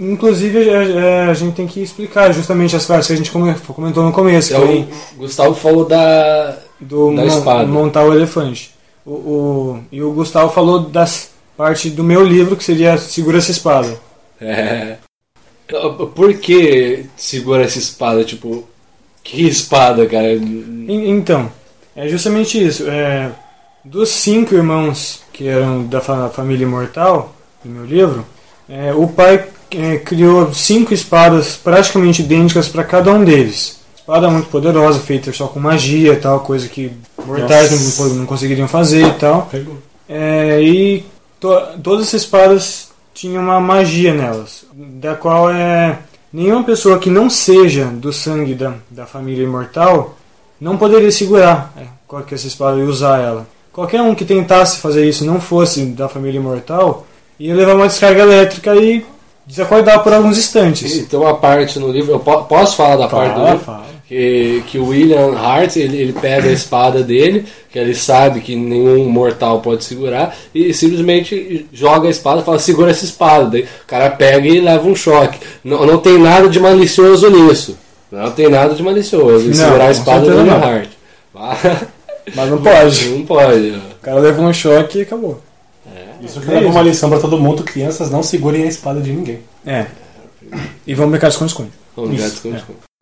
Inclusive, é, a gente tem que explicar justamente as frases que a gente come- comentou no começo. Então, foi o Gustavo falou da. do da espada. montar o elefante. O, o- e o Gustavo falou das parte do meu livro que seria Segura essa espada. É. Por que segura essa espada? Tipo, que espada, cara? Então, é justamente isso. É, dos cinco irmãos que eram da fa- família imortal, do meu livro, é, o pai é, criou cinco espadas praticamente idênticas para cada um deles. Espada muito poderosa, feita só com magia e tal, coisa que mortais não, não conseguiriam fazer e tal. É, e to- todas essas espadas tinham uma magia nelas, da qual é nenhuma pessoa que não seja do sangue da, da família imortal não poderia segurar é, qualquer essa espada e usar ela. Qualquer um que tentasse fazer isso não fosse da família imortal ia levar uma descarga elétrica e desacordar por alguns instantes. Então a parte no livro, eu po- posso falar da parte do livro? fala. Que, o William Hart ele, ele pega a espada dele, que ele sabe que nenhum mortal pode segurar, e simplesmente joga a espada e fala: segura essa espada. Daí o cara pega e leva um choque. Não, não tem nada de malicioso nisso. Não tem nada de malicioso em Não, segurar a espada do William. Hart. Mas não pode. Não pode. O cara levou um choque e acabou. Isso que leva uma lição pra todo mundo: crianças não segurem a espada de ninguém. É. E vamos brincar de esconde-esconde. Vamos Isso, desconto, é. desconto.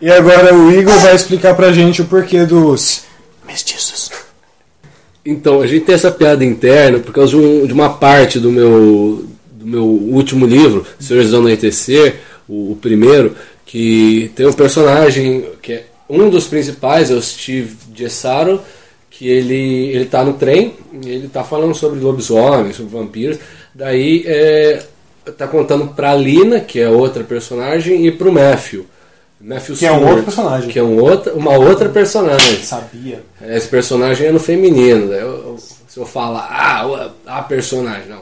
E agora o Igor vai explicar pra gente o porquê dos mestiços. Então, a gente tem essa piada interna por causa de, um- uma parte do meu, do meu último livro, Senhores do Anoitecer, o, o primeiro, que tem um personagem que é um dos principais, é o Steve Gessaro, que ele, ele tá no trem, ele tá falando sobre lobisomens, sobre vampiros, daí é, tá contando pra Lina, que é outra personagem, e pro Matthew. Matthew Que é um Stewart, outro personagem. Que é um outra, uma outra personagem. Sabia. Esse personagem é no feminino. Daí eu- eu- se eu falar, ah, a personagem, não.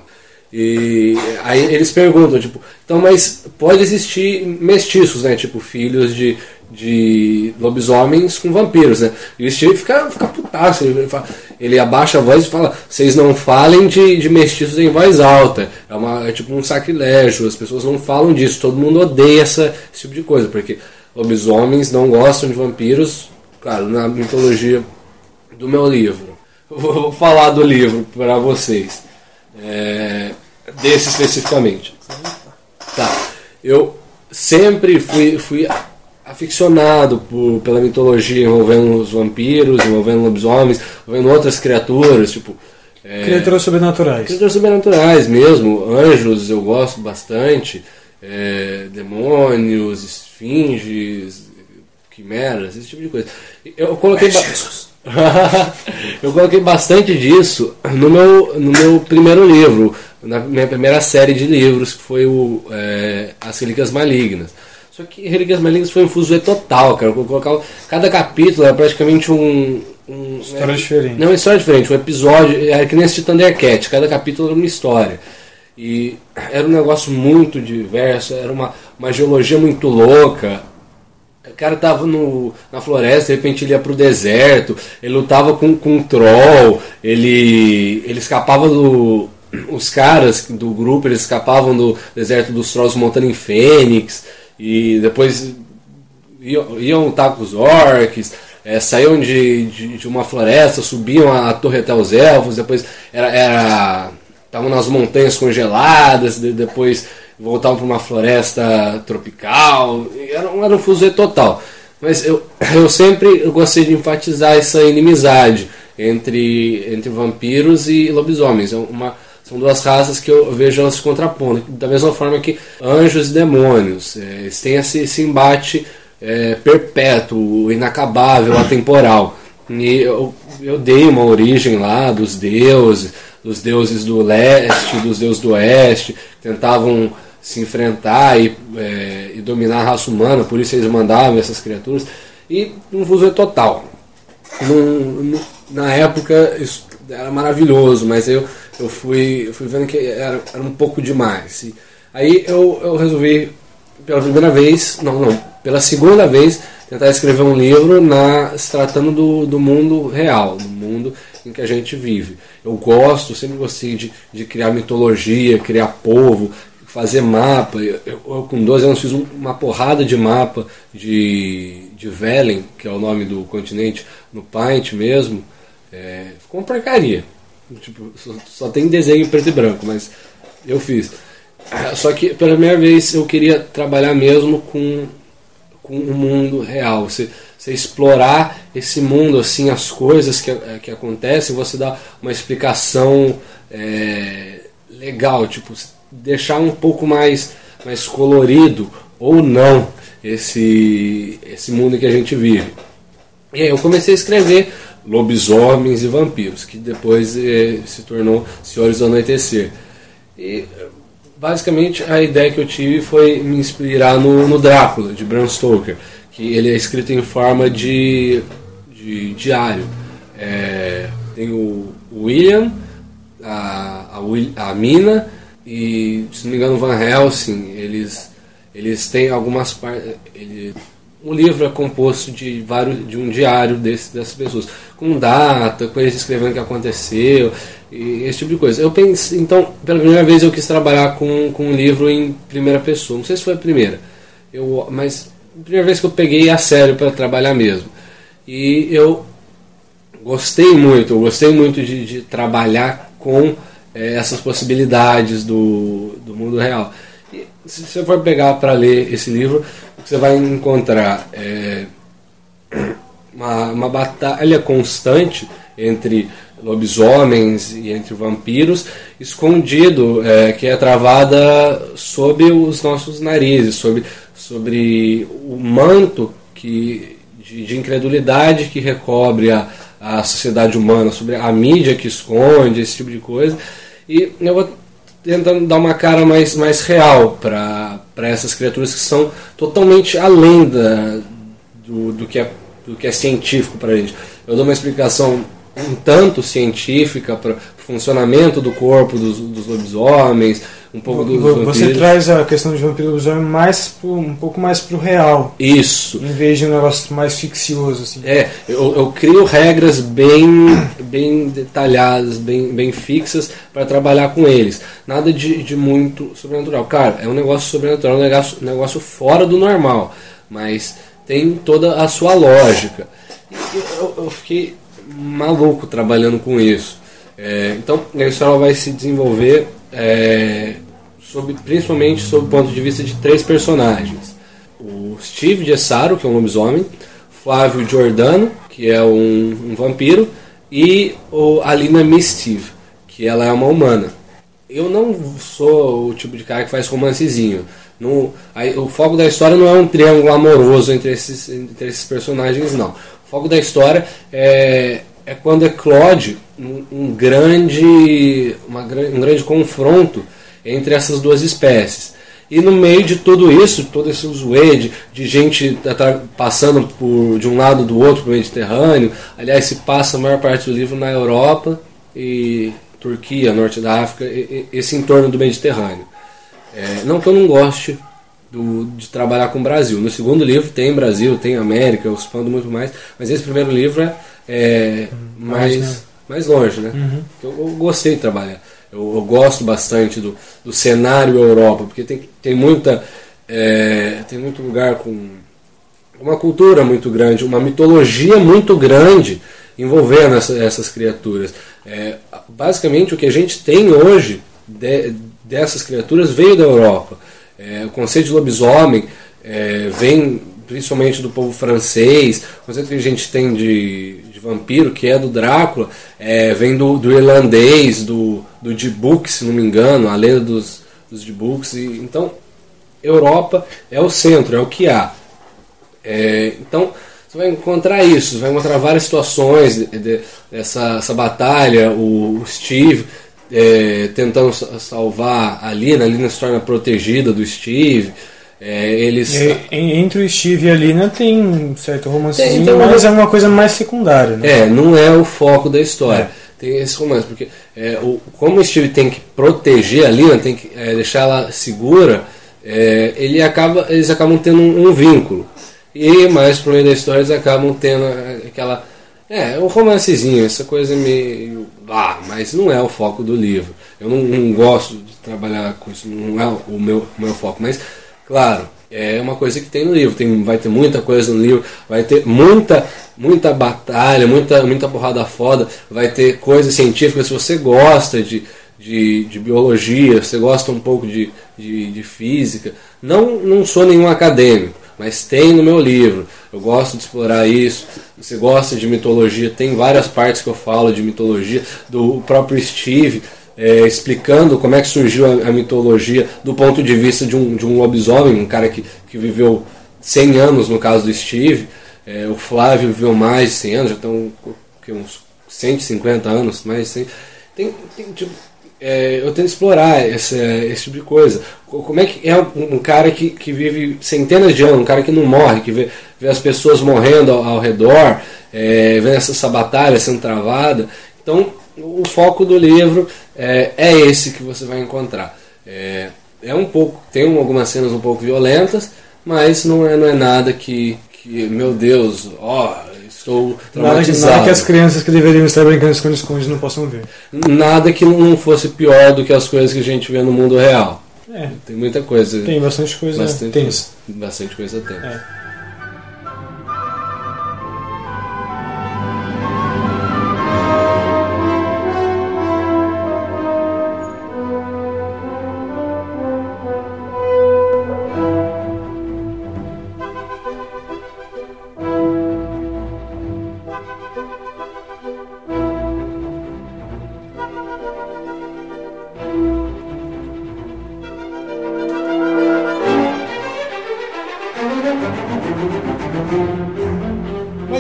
E aí eles perguntam, tipo, então, mas pode existir mestiços, né? Tipo, filhos de, de lobisomens com vampiros, né? E o Steve fica, fica putaço. Ele, fala- ele abaixa a voz e fala: vocês não falem de, de mestiços em voz alta. É, uma, é tipo um sacrilégio, as pessoas não falam disso. Todo mundo odeia essa, esse tipo de coisa, porque lobisomens não gostam de vampiros. Claro, na mitologia do meu livro. Vou vou falar do livro para vocês. É, desse especificamente. Tá. Eu sempre fui, fui aficionado por, pela mitologia envolvendo os vampiros, envolvendo lobisomens, envolvendo outras criaturas, tipo. é, Criaturas sobrenaturais. Criaturas sobrenaturais mesmo, anjos eu gosto bastante, é, demônios, esfinges, quimeras, esse tipo de coisa. Eu coloquei. eu coloquei bastante disso no meu, no meu primeiro livro, na minha primeira série de livros, que foi o é, As Relíquias Malignas. Só que Relíquias Malignas foi um fuso total, cara. Eu colocava, cada capítulo era praticamente um. um História é, diferente. Não, uma história diferente. Um episódio, era que nem esse Thundercat, cada capítulo era uma história. E era um negócio muito diverso, era uma, uma geologia muito louca. O cara tava no, na floresta, de repente ele ia pro deserto, ele lutava com, com um troll, ele, ele escapava do, os caras do grupo eles escapavam do deserto dos Trolls montando em Fênix e depois iam, lutar com os orcs, é, saíam de, de, de uma floresta, subiam a, torre até os elfos, depois era, era estavam nas montanhas congeladas, de- depois voltavam para uma floresta tropical, era, era um fuzuê total. Mas eu, eu sempre gostei de enfatizar essa inimizade entre, entre vampiros e lobisomens. É uma, são duas raças que eu vejo elas se contrapondo. Da mesma forma que anjos e demônios. É, eles têm esse, esse embate é, perpétuo, inacabável, atemporal. E eu, eu dei uma origem lá dos deuses, dos deuses do leste, dos deuses do oeste, tentavam se enfrentar e, é, e dominar a raça humana, por isso eles mandavam essas criaturas. E um fuso total. Num- num- na época isso era maravilhoso, mas eu, eu fui, eu fui vendo que era, era um pouco demais. E aí eu, eu resolvi, pela primeira vez, não, não, pela segunda vez, tentar escrever um livro na, se tratando do, do mundo real, do mundo em que a gente vive. Eu gosto, sempre gostei de, de criar mitologia, criar povo, fazer mapa. Eu, eu- com 12 anos fiz um- uma porrada de mapa de, de Velen, que é o nome do continente, no Paint mesmo. É, ficou uma porcaria. Tipo, só, só tem desenho preto e branco, mas eu fiz. Ah, Só que pela primeira vez eu queria trabalhar mesmo com, com o mundo real. Você, você explorar esse mundo, assim, as coisas que, eh, que acontecem, você dar uma explicação é, legal, tipo, deixar um pouco mais, mais colorido ou não esse, esse mundo que a gente vive. E aí eu comecei a escrever lobisomens e vampiros, que depois eh, se tornou Senhores do Anoitecer. E basicamente a ideia que eu tive foi me inspirar no, no Drácula, de Bram Stoker, que ele é escrito em forma de, de diário. É, tem o William, a, a, a Mina e, se não me engano, Van Helsing. Eles, eles têm algumas partes. O livro é composto de vários de um diário desse, dessas pessoas, com data, com eles escrevendo o que aconteceu, e esse tipo de coisa. Eu pensei, então, pela primeira vez eu quis trabalhar com, com um livro em primeira pessoa. Não sei se foi a primeira, eu, mas primeira vez que eu peguei a sério para trabalhar mesmo. E eu gostei muito, eu gostei muito de, de trabalhar com eh, essas possibilidades do, do mundo real. E se você for pegar para ler esse livro, você vai encontrar eh, uma, uma batalha constante entre lobisomens e entre vampiros, escondido, eh, que é travada sob os nossos narizes, sobre, sobre o manto que, de, de incredulidade que recobre a, a sociedade humana, sobre a mídia que esconde, esse tipo de coisa. E eu vou tentando dar uma cara mais, mais real para essas criaturas que são totalmente além da, do, do, que é, do que é científico para gente. Eu dou uma explicação um tanto científica para o funcionamento do corpo dos, dos lobisomens, um pouco dos Você vampiros. traz a questão de vampiro lobisomem mais pro, um pouco mais pro real, Isso. em vez de um negócio mais ficcioso, assim. É, eu, eu crio regras bem, bem detalhadas, bem, bem fixas para trabalhar com eles. Nada de, de muito sobrenatural. Cara, é um negócio sobrenatural, um negócio, um negócio fora do normal, mas tem toda a sua lógica. Eu, eu fiquei maluco trabalhando com isso. É, então, a história vai se desenvolver é, sob, principalmente sob o ponto de vista de três personagens. O Steve Gessaro, que é um lobisomem, Flávio Giordano, que é um, um vampiro, e o Alina Mistive, que ela é uma humana. Eu não sou o tipo de cara que faz romancezinho. No, aí, o foco da história não é um triângulo amoroso entre esses, entre esses personagens, não. O foco da história é, é quando eclode um, um grande, uma, um grande confronto entre essas duas espécies. E no meio de tudo isso, todo esse zoe de, de gente atra- passando por, de um lado do outro para o Mediterrâneo, aliás, se passa a maior parte do livro na Europa e Turquia, Norte da África, e- e- esse entorno do Mediterrâneo. É, não que eu não goste do- de trabalhar com o Brasil. No segundo livro tem Brasil, tem América, eu expando muito mais, mas esse primeiro livro é, é mais, né? mais longe, né? Eu, eu gostei de trabalhar. Eu, eu gosto bastante do, do cenário Europa, porque tem, tem muita é, tem muito lugar com uma cultura muito grande, uma mitologia muito grande envolvendo essa, essas criaturas. É, basicamente, o que a gente tem hoje de, dessas criaturas veio da Europa. É, o conceito de lobisomem é, vem principalmente do povo francês, o conceito que a gente tem de, de vampiro, que é do Drácula, é, vem do, do irlandês, do, Dibuk, se não me engano, a lenda dos, dos. E, então, Europa é o centro, é o que há. É, então, você vai encontrar isso, vai encontrar várias situações de, de, dessa essa batalha, o, o Steve é, tentando salvar a Lina, a Lina se torna protegida do Steve. É, eles... E, entre o Steve e a Lina tem um certo romancezinho, Tem, um- mas é uma coisa mais secundária, né? É, não é o foco da história. Tem esse romance, porque é, o, como o Steve tem que proteger a Lina, tem que é, deixar ela segura, é, ele acaba, eles acabam tendo um, um vínculo. E mais pro meio da história eles acabam tendo aquela. É, um romancezinho, essa coisa meio. Ah, mas não é o foco do livro. Eu não, não gosto de trabalhar com isso, não é o meu, o meu foco. Mas, claro, é uma coisa que tem no livro. Tem, vai ter muita coisa no livro, vai ter muita, muita batalha, muita, muita porrada foda, vai ter coisas científicas. Se você gosta de, de, de biologia, você gosta um pouco de, de, de física, não, não sou nenhum acadêmico mas tem no meu livro. Eu gosto de explorar isso. Você gosta de mitologia? Tem várias partes que eu falo de mitologia, do próprio Steve. é, explicando como é que surgiu a, a mitologia do ponto de vista de um, de um lobisomem, um cara que, que viveu 100 anos no caso do Steve. É, o Flávio viveu mais de 100 anos, já que, uns 150 anos, mais de 100. Tem, tem, tipo, é, eu tento explorar esse, esse tipo de coisa. Co- Como é que é um, um cara que, que vive centenas de anos, um cara que não morre, que vê, vê as pessoas morrendo ao, ao redor, é, vê essa, essa batalha sendo travada. Então, o foco do livro é, é esse que você vai encontrar. É, é um pouco, tem algumas cenas um pouco violentas, mas não é, não é nada que, que meu Deus, ó, estou Nada que, traumatizado. nada que as crianças que deveriam estar brincando de esconde-esconde não possam ver. Nada que não fosse pior do que as coisas que a gente vê no mundo real. É, Tem muita coisa. tem bastante coisa bastante, tensa. bastante coisa tensa. É.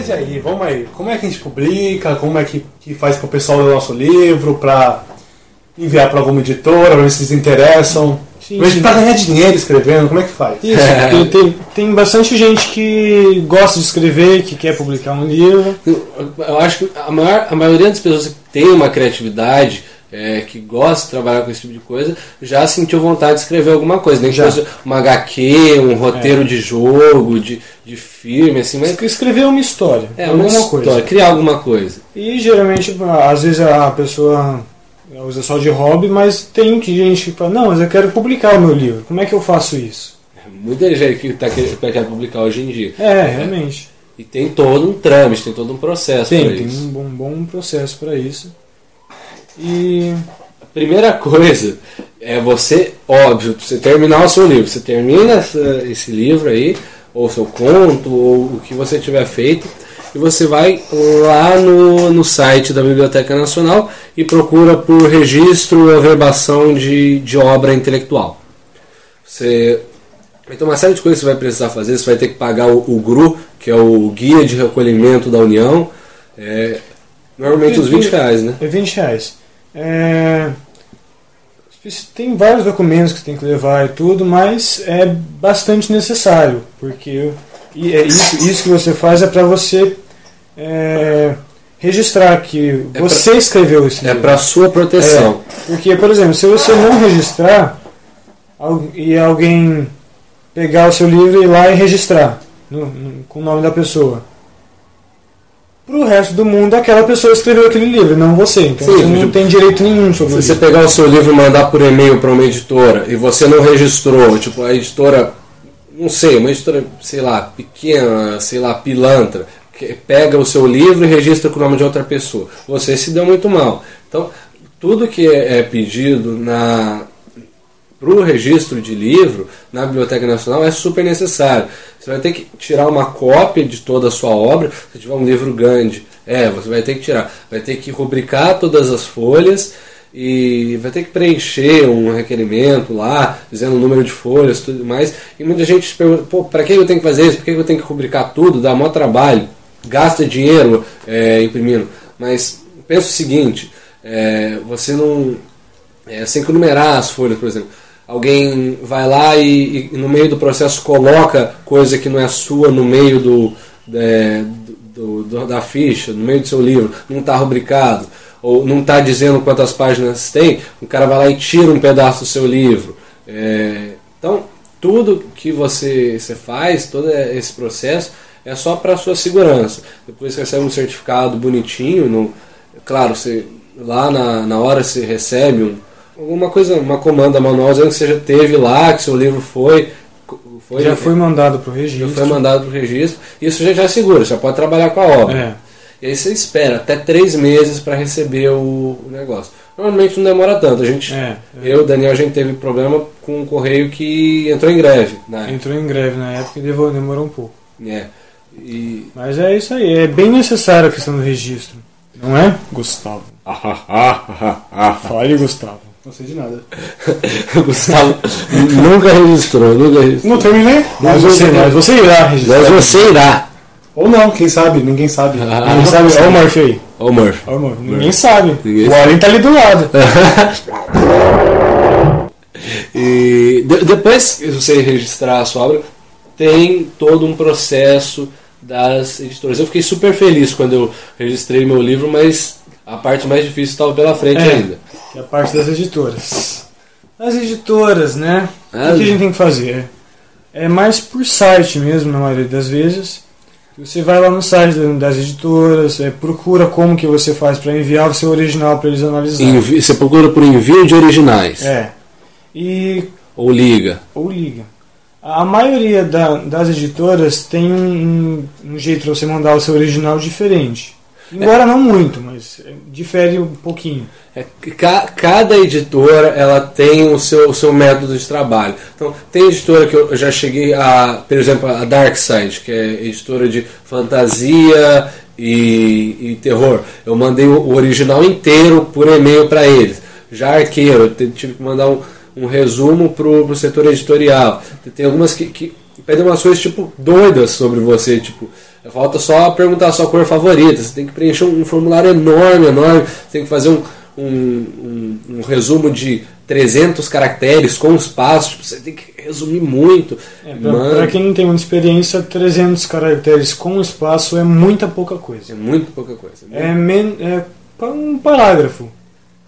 Mas e aí, vamos aí. Como é que a gente publica? Como é que, que faz pro pessoal ler o nosso livro? Pra enviar pra alguma editora, pra ver se eles interessam? Sim, Mas pra ganhar dinheiro escrevendo, como é que faz? Isso, tem, tem, tem bastante gente que gosta de escrever, que quer publicar um livro. Eu acho que a, maior, a maioria das pessoas que tem uma criatividade, é, que gosta de trabalhar com esse tipo de coisa, já sentiu vontade de escrever alguma coisa. Nem que Já. fosse uma HQ, um roteiro de jogo, de, de filme, assim, mas. Escrever uma história, É, uma alguma história, coisa. criar alguma coisa. E geralmente, às vezes a pessoa usa só de hobby, mas tem que gente que fala, não, mas eu quero publicar o meu livro. Como é que eu faço isso? Muita gente que está querendo publicar hoje em dia. É, realmente. E tem todo um trâmite, tem todo um processo Tem, para tem isso. um bom, bom processo para isso. E A primeira coisa é você, óbvio, você terminar o seu livro. Você termina essa- esse livro aí, ou seu conto, ou o que você tiver feito, e você vai lá no, no site da Biblioteca Nacional e procura por registro e averbação de, de obra intelectual. Você ter uma série de coisas que você vai precisar fazer. Você vai ter que pagar o, o GRU, que é o Guia de Recolhimento da União. É, normalmente uns 20 reais, né? é 20 reais. É, tem vários documentos que você tem que levar e tudo, mas é bastante necessário, porque é isso, isso que você faz é para você é, registrar que É você escreveu esse É para sua proteção. É, porque, por exemplo, se você não registrar e alguém pegar o seu livro e ir lá e registrar no- no- com o nome da pessoa, pro resto do mundo aquela pessoa escreveu aquele livro, não você. Então Sim, você não tipo, tem direito nenhum sobre Se isso. você pegar o seu livro e mandar por e-mail para uma editora e você não registrou, tipo, a editora, não sei, uma editora, sei lá, pequena, sei lá, pilantra, que pega o seu livro e registra com o nome de outra pessoa. Você se deu muito mal. Então, tudo que é é pedido na para o registro de livro na Biblioteca Nacional é super necessário. Você vai ter que tirar uma cópia de toda a sua obra. Se tiver um livro grande, é, você vai ter que tirar. Vai ter que rubricar todas as folhas e vai ter que preencher um requerimento lá, dizendo o número de folhas tudo mais. E muita gente pergunta, pô, para que eu tenho que fazer isso? Por que eu tenho que rubricar tudo? Dá maior trabalho, gasta dinheiro é, imprimindo. Mas pensa o seguinte, é, você não é, sem que numerar as folhas, por exemplo. Alguém vai lá e, e no meio do processo coloca coisa que não é sua no meio do, é, do- do- da ficha, no meio do seu livro, não está rubricado, ou não está dizendo quantas páginas tem, o cara vai lá e tira um pedaço do seu livro. É, então, tudo que você, você faz, todo esse processo, é só para sua segurança. Depois você recebe um certificado bonitinho, no, claro, você, lá na, na hora você recebe um, alguma coisa, uma comanda manual dizendo que você já teve lá, que seu livro foi. foi Já foi mandado pro registro. já foi mandado para o registro. Isso já, já é seguro, já pode trabalhar com a obra. É. E aí você espera até três meses para receber o, o negócio. Normalmente não demora tanto. A gente, É, eu, Daniel, a gente teve problema com um correio que entrou em greve. Né? Entrou em greve na época e demorou um pouco. É. E Mas é isso aí, é bem necessário a questão do registro. Não é? Gustavo. Fale, Gustavo. Não sei de nada. Gustavo nunca registrou, nunca registrou. Não terminei? Mas você, mas você irá registrar. Mas você irá. Ou não, quem sabe? Ninguém sabe. Ah. Ninguém sabe. Olha o Murphy aí. Ô Murphy. Olha o Murphy. Ninguém sabe. Ninguém o Alien tá ali do lado. E de- depois que você registrar a sua obra, tem todo um processo das editoras. Eu fiquei super feliz quando eu registrei meu livro, mas a parte mais difícil estava pela frente É. ainda. Que é a parte das editoras. As editoras, né? Ah, o que a gente tem que fazer? É mais por site mesmo, na maioria das vezes. Você vai lá no site da- das editoras, é, procura como que você faz para enviar o seu original para eles analisarem. Envi- você procura por envio de originais. É. E Ou liga. ou liga. A maioria da- das editoras tem um, um- um jeito para você mandar o seu original diferente. Embora não muito, mas é, difere um pouquinho. É, ca- cada editora ela tem o seu, o seu método de trabalho. Então, tem editora que eu já cheguei a, por exemplo, a Darkside, que é editora de fantasia e, e terror. Eu mandei o, o original inteiro por e-mail para eles. Já Arqueiro, eu tive que mandar um, um resumo pro, pro setor editorial. Tem algumas que, que pedem umas coisas tipo doidas sobre você, tipo falta só perguntar a sua cor favorita. Você tem que preencher um, um formulário enorme, enorme. Você tem que fazer um, um, um, um resumo de 300 caracteres com espaço. Tipo, você tem que resumir muito. É, pra quem não tem muita experiência, 300 caracteres com espaço é muita pouca coisa. é muito pouca coisa. É, men é um parágrafo.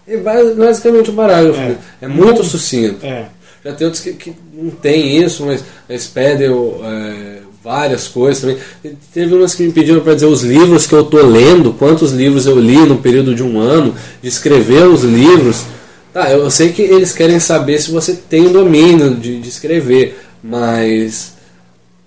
É ba- basicamente um parágrafo. É. É, muito sucinto. É. Já tem outros que, que não tem isso, mas eles pedem é, várias coisas também. Teve umas que me pediram para dizer os livros que eu tô lendo, quantos livros eu li no período de um ano, descrever os livros. Tá, eu sei que eles querem saber se você tem o domínio de, de escrever, mas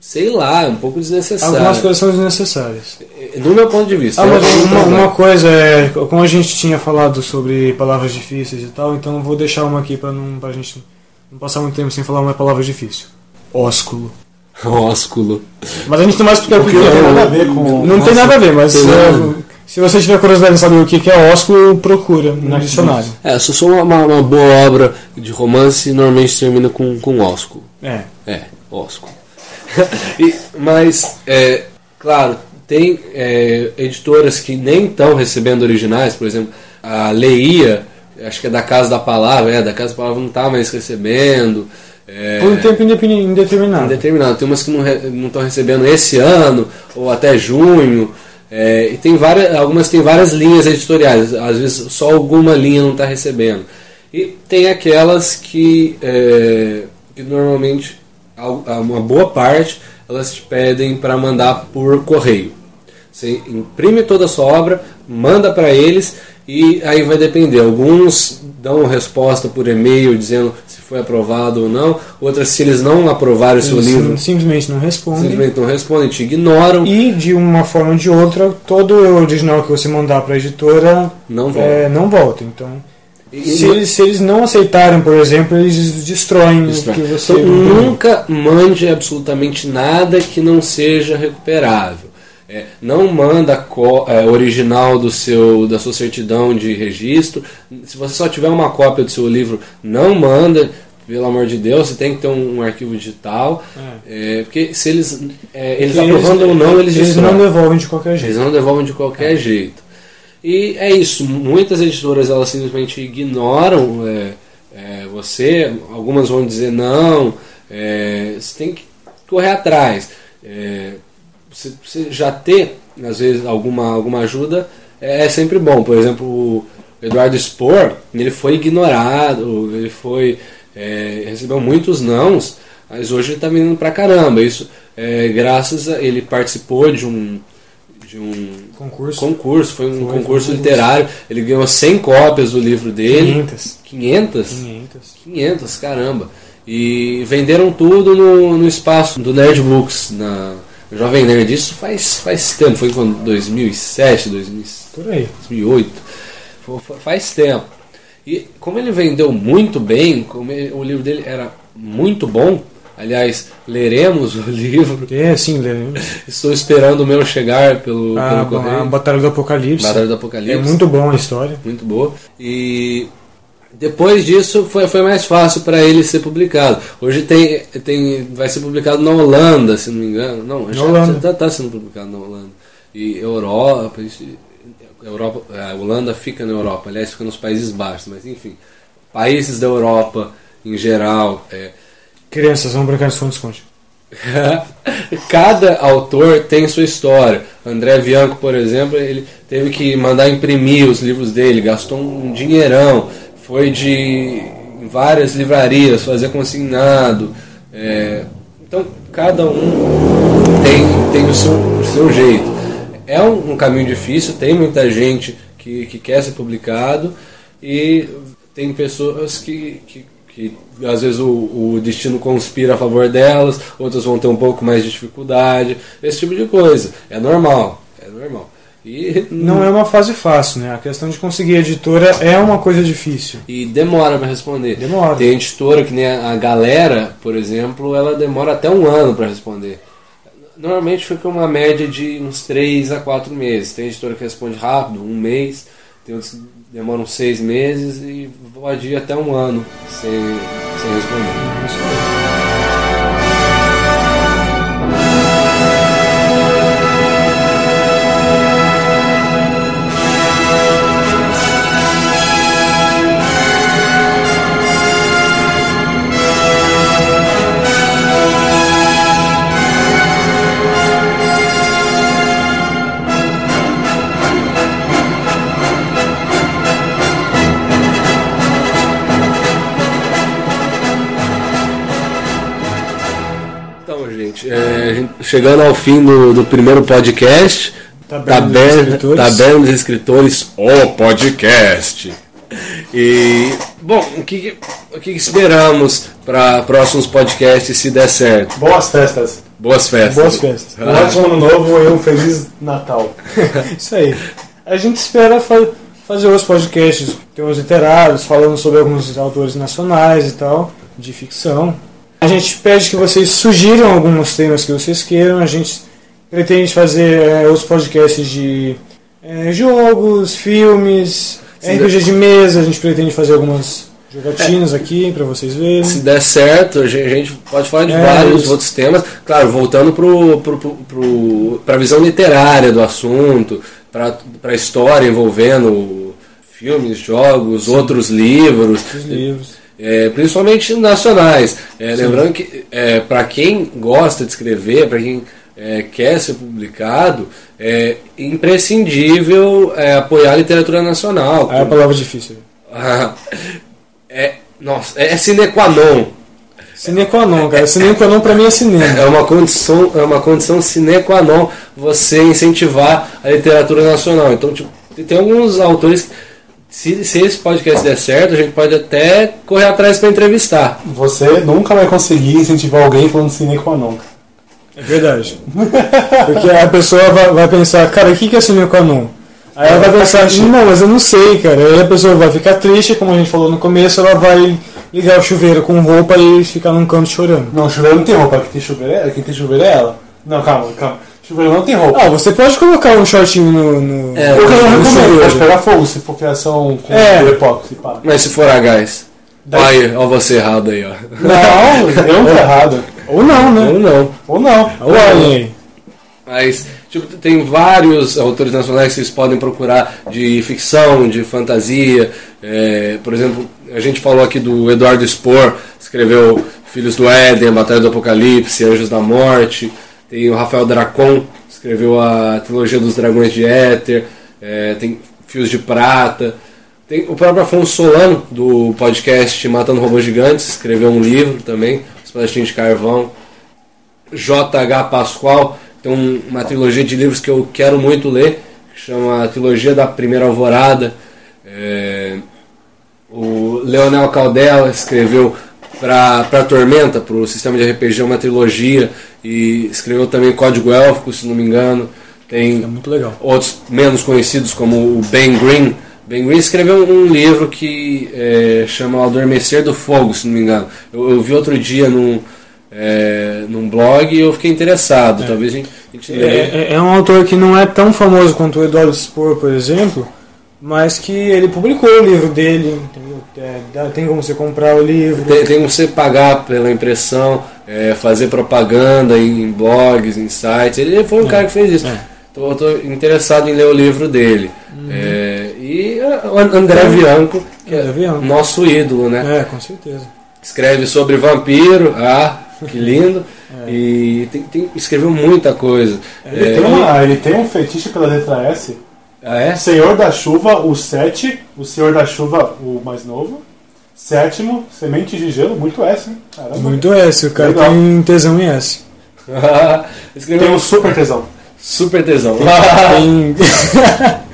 sei lá, é um pouco desnecessário. Algumas coisas são desnecessárias. Do meu ponto de vista. Ah, uma, uma coisa é, como a gente tinha falado sobre palavras difíceis e tal, então eu vou deixar uma aqui pra não pra gente não passar muito tempo sem falar uma palavra difícil. Ósculo. Ósculo. Mas a gente não vai explicar o que, Não é. tem nada a ver com. Não tem nada a ver, mas é, se você tiver curiosidade de saber o que é ósculo, procura no dicionário. É, se eu sou uma, uma, uma boa obra de romance, normalmente termina com, com ósculo. É. É, ósculo. E- mas, é, claro, tem é, editoras que nem estão recebendo originais, por exemplo, a Leia, acho que é da Casa da Palavra, é, da Casa da Palavra não está mais recebendo. É, Por um tempo indeterminado. indeterminado. Tem umas que não estão recebendo esse ano ou até junho. É, e tem várias, algumas têm várias linhas editoriais. Às vezes só alguma linha não está recebendo. E tem aquelas que, é, que normalmente al- uma boa parte elas te pedem para mandar por correio. Você imprime toda a sua obra, manda para eles e aí vai depender. Alguns dão resposta por e-mail dizendo foi aprovado ou não. Outras, se eles não aprovarem o seu livro, simplesmente não respondem. simplesmente não respondem, te ignoram. E de uma forma ou de outra, todo o original que você mandar para a editora Não volta. é, não volta. Então, E- se, eles, se eles não aceitarem, por exemplo, eles destroem Destrói. o que você. Então, nunca mande absolutamente nada que não seja recuperável. É, não manda có- é, original do seu, da sua certidão de registro. Se você só tiver uma cópia do seu livro, não manda. Pelo amor de Deus, você tem que ter um, um arquivo digital. É, porque se eles, é, eles aprovando ou não, eles, eles não devolvem de qualquer jeito. Eles não devolvem de qualquer jeito. E é isso, muitas editoras elas simplesmente ignoram é, é, você, algumas vão dizer não, é, você tem que correr atrás. Você, você já ter, às vezes, alguma, alguma ajuda é, é sempre bom. Por exemplo, o Eduardo Spor, ele foi ignorado, ele foi é, recebeu muitos nãos, mas hoje ele está vendendo pra caramba. Isso é, graças a ele participou de um de um Concurso. concurso, foi um Foi, concurso foi literário. Ele ganhou 100 cópias do livro dele. 500. 500? 500. 500, caramba. E venderam tudo no, no espaço do Nerd Books, na Jovem Nerd. Isso faz, faz tempo, foi quando 2007, 2000, Por aí. 2008. Foi- foi- Faz tempo. E como ele vendeu muito bem, como ele- o livro dele era muito bom, aliás, leremos o livro. É, sim, lembro. Estou esperando o meu chegar pelo, A, pelo a correio. Batalha do Apocalipse. Batalha do Apocalipse. É muito bom a história. muito boa. E depois disso foi, foi mais fácil para ele ser publicado. Hoje tem, tem vai ser publicado na Holanda, se não me engano. Não, já, Holanda. já tá sendo publicado na Holanda. E Europa, Europa, a Holanda fica na Europa, aliás, fica nos Países Baixos, mas enfim, países da Europa em geral, é, Crianças, vão brincar de esconde-esconde. Cada autor tem sua história. André Bianco, por exemplo, ele teve que mandar imprimir os livros dele, gastou um dinheirão, foi de em várias livrarias fazer consignado. É, então, cada um tem, tem o, seu, o seu jeito. É um, um caminho difícil, tem muita gente que, que quer ser publicado e tem pessoas que, que, que às vezes o, o destino conspira a favor delas, outras vão ter um pouco mais de dificuldade, esse tipo de coisa. É normal, é normal. E Não é uma fase fácil, né? A questão de conseguir editora é uma coisa difícil. E demora para responder. Demora. Tem editora que nem a galera, por exemplo, ela demora até um ano para responder. Normalmente fica uma média de uns 3 a 4 meses. Tem editora que responde rápido, um mês, tem outros que demoram seis meses e pode ir até um ano sem, sem responder. É, chegando ao fim do, do primeiro podcast, Taberna Taberna dos Escritores, o podcast. E, bom, o que, o que esperamos para próximos podcasts se der certo? Boas festas. Boas festas. Boas festas. Um ótimo ano novo e um feliz Natal. Isso aí. A gente espera fa- fazer outros podcasts, ter uns literados, falando sobre alguns autores nacionais e tal, de ficção. A gente pede que vocês sugiram alguns temas que vocês queiram. A gente pretende fazer é, outros podcasts de é, jogos, filmes, Se RPG de mesa. A gente pretende fazer algumas jogatinas aqui pra vocês verem. Se der certo, a gen- a gente pode falar de É, vários isso. outros temas. Claro, voltando pro, pro, pro, pro, pra visão literária do assunto, pra, pra história envolvendo filmes, jogos, outros livros. Os livros. É, principalmente nacionais. É, lembrando que é, para quem gosta de escrever, para quem é, quer ser publicado, é imprescindível é, apoiar a literatura nacional. Ah, é a palavra difícil. É, nossa, é sine qua non. Sine qua non, cara. Sine qua non pra mim é cinema. É uma condição, é uma condição sine qua non você incentivar a literatura nacional. Então, tipo, tem- tem alguns autores que, se, se esse podcast der certo, a gente pode até correr atrás para entrevistar. Você nunca vai conseguir incentivar alguém falando cine qua non. É verdade. Porque a pessoa vai, vai pensar, cara, o que que é sine qua non? Aí ela vai pensar, não, mas eu não sei, cara. Aí a pessoa vai ficar triste, como a gente falou no começo, ela vai ligar o chuveiro com roupa e ficar num canto chorando. Não, chuveiro não tem roupa. Quem tem chuveiro é, quem tem chuveiro é ela. Não, calma, calma. Chuveiro não tem roupa. Ah, você pode colocar um shortinho no, no, É, eu não recomendo, pode pegar fogo se for fiação com É. epóxi. Pá. Mas se for a gás. Olha aí, ó você errado aí, ó. Não, eu não tô errado. Ou não, né? Ou não. Ou não. Olhem aí. Mas, tipo, tem vários autores nacionais que vocês podem procurar de ficção, de fantasia. É, por exemplo, a gente falou aqui do Eduardo Spohr, escreveu Filhos do Éden, Batalha do Apocalipse, Anjos da Morte. Tem o Rafael Dracon, escreveu a trilogia dos Dragões de Éter. É, tem Fios de Prata. Tem o próprio Afonso Solano, do podcast Matando Robôs Gigantes, escreveu um livro também, Os Platinhos de Carvão. J.H. Pascoal tem um- uma trilogia de livros que eu quero muito ler, que chama a Trilogia da Primeira Alvorada. É, o Leonel Caldela escreveu para a Tormenta, para o sistema de RPG, uma trilogia, e escreveu também Código Élfico, se não me engano. Tem É outros menos conhecidos como o Ben Green. Ben Green escreveu um livro que é, chama O Adormecer do Fogo, se não me engano. Eu, eu vi outro dia num, é, num blog e eu fiquei interessado. Talvez a gente, a gente. É, é- é um autor que não é tão famoso quanto o Eduardo Spohr, por exemplo, mas que ele publicou o livro dele, entendeu? É, dá- tem como você comprar o livro. Tem, tem como você pagar pela impressão, é, fazer propaganda em, em blogs, em sites. Ele foi um cara que fez isso. É. Então eu estou interessado em ler o livro dele. É, e o André Bianco, que é André Bianco. nosso ídolo, né? É, com certeza. escreve sobre vampiro, ah, que lindo. E tem, tem- escreveu muita coisa. Ele, É, tem uma- ele tem um fetiche pela letra S. Ah, é? Senhor da Chuva, o 7. O Senhor da Chuva, o mais novo. Sétimo, Semente de Gelo, muito S, hein? Caramba. Muito S, o cara Legal. tem tesão em S. escreveu Tem um super tesão. super tesão. Tem-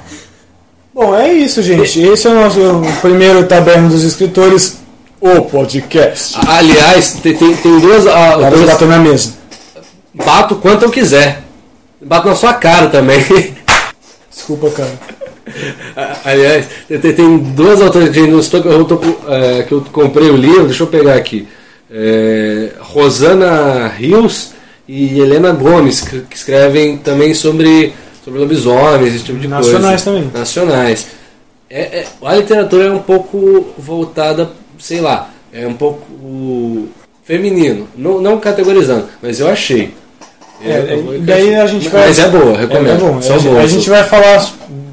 Bom, é isso, gente. Esse é o nosso primeiro Taberna dos Escritores, o podcast. Aliás, tem, tem, tem duas. ah, duas bato na mesa. bato quanto eu quiser. Bato na sua cara também. Desculpa, cara. Aliás, tem, duas autores que, não eu, tô, é, que eu comprei o livro, deixa eu pegar aqui. É, Rosana Rios e Helena Gomes, que, que escrevem também sobre, sobre lobisomens, esse tipo de Nacionais coisa. também. Nacionais. É, é, a literatura é um pouco voltada, sei lá, é um pouco feminino. Não, não categorizando, mas eu achei. É, eu daí a gente vai. Mas é boa, É, recomendo. é bom. A, gente- boas. a gente vai falar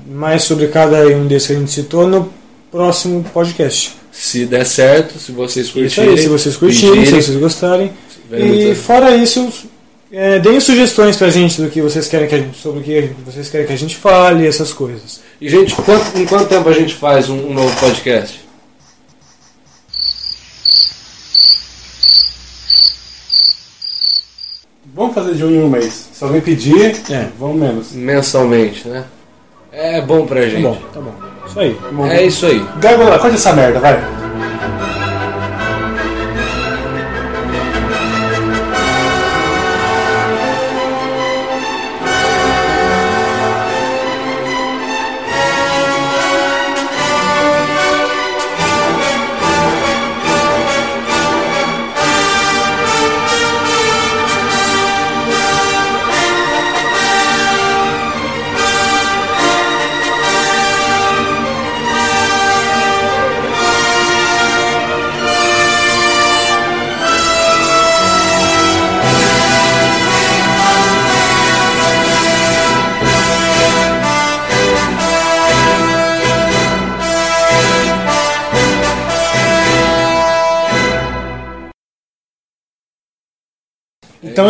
mais sobre cada um desses que a gente citou no próximo podcast. Se der certo, se vocês curtirem. aí, se vocês curtirem, se pedirem, vocês gostarem. tiverem E fora isso, é, deem sugestões pra gente do que vocês querem que a gente, sobre o que vocês querem que a gente fale, essas coisas. E, gente, quanto- em quanto tempo a gente faz um, um novo podcast? Vamos fazer de um em um mês. Se alguém pedir, É. vamos menos. Mensalmente, né? É bom pra Tá gente. bom, tá bom. Isso aí. É isso aí. Gárgula, corta essa merda, vai.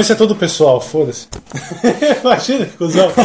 Esse é todo pessoal, foda-se. Imagina que cuzão.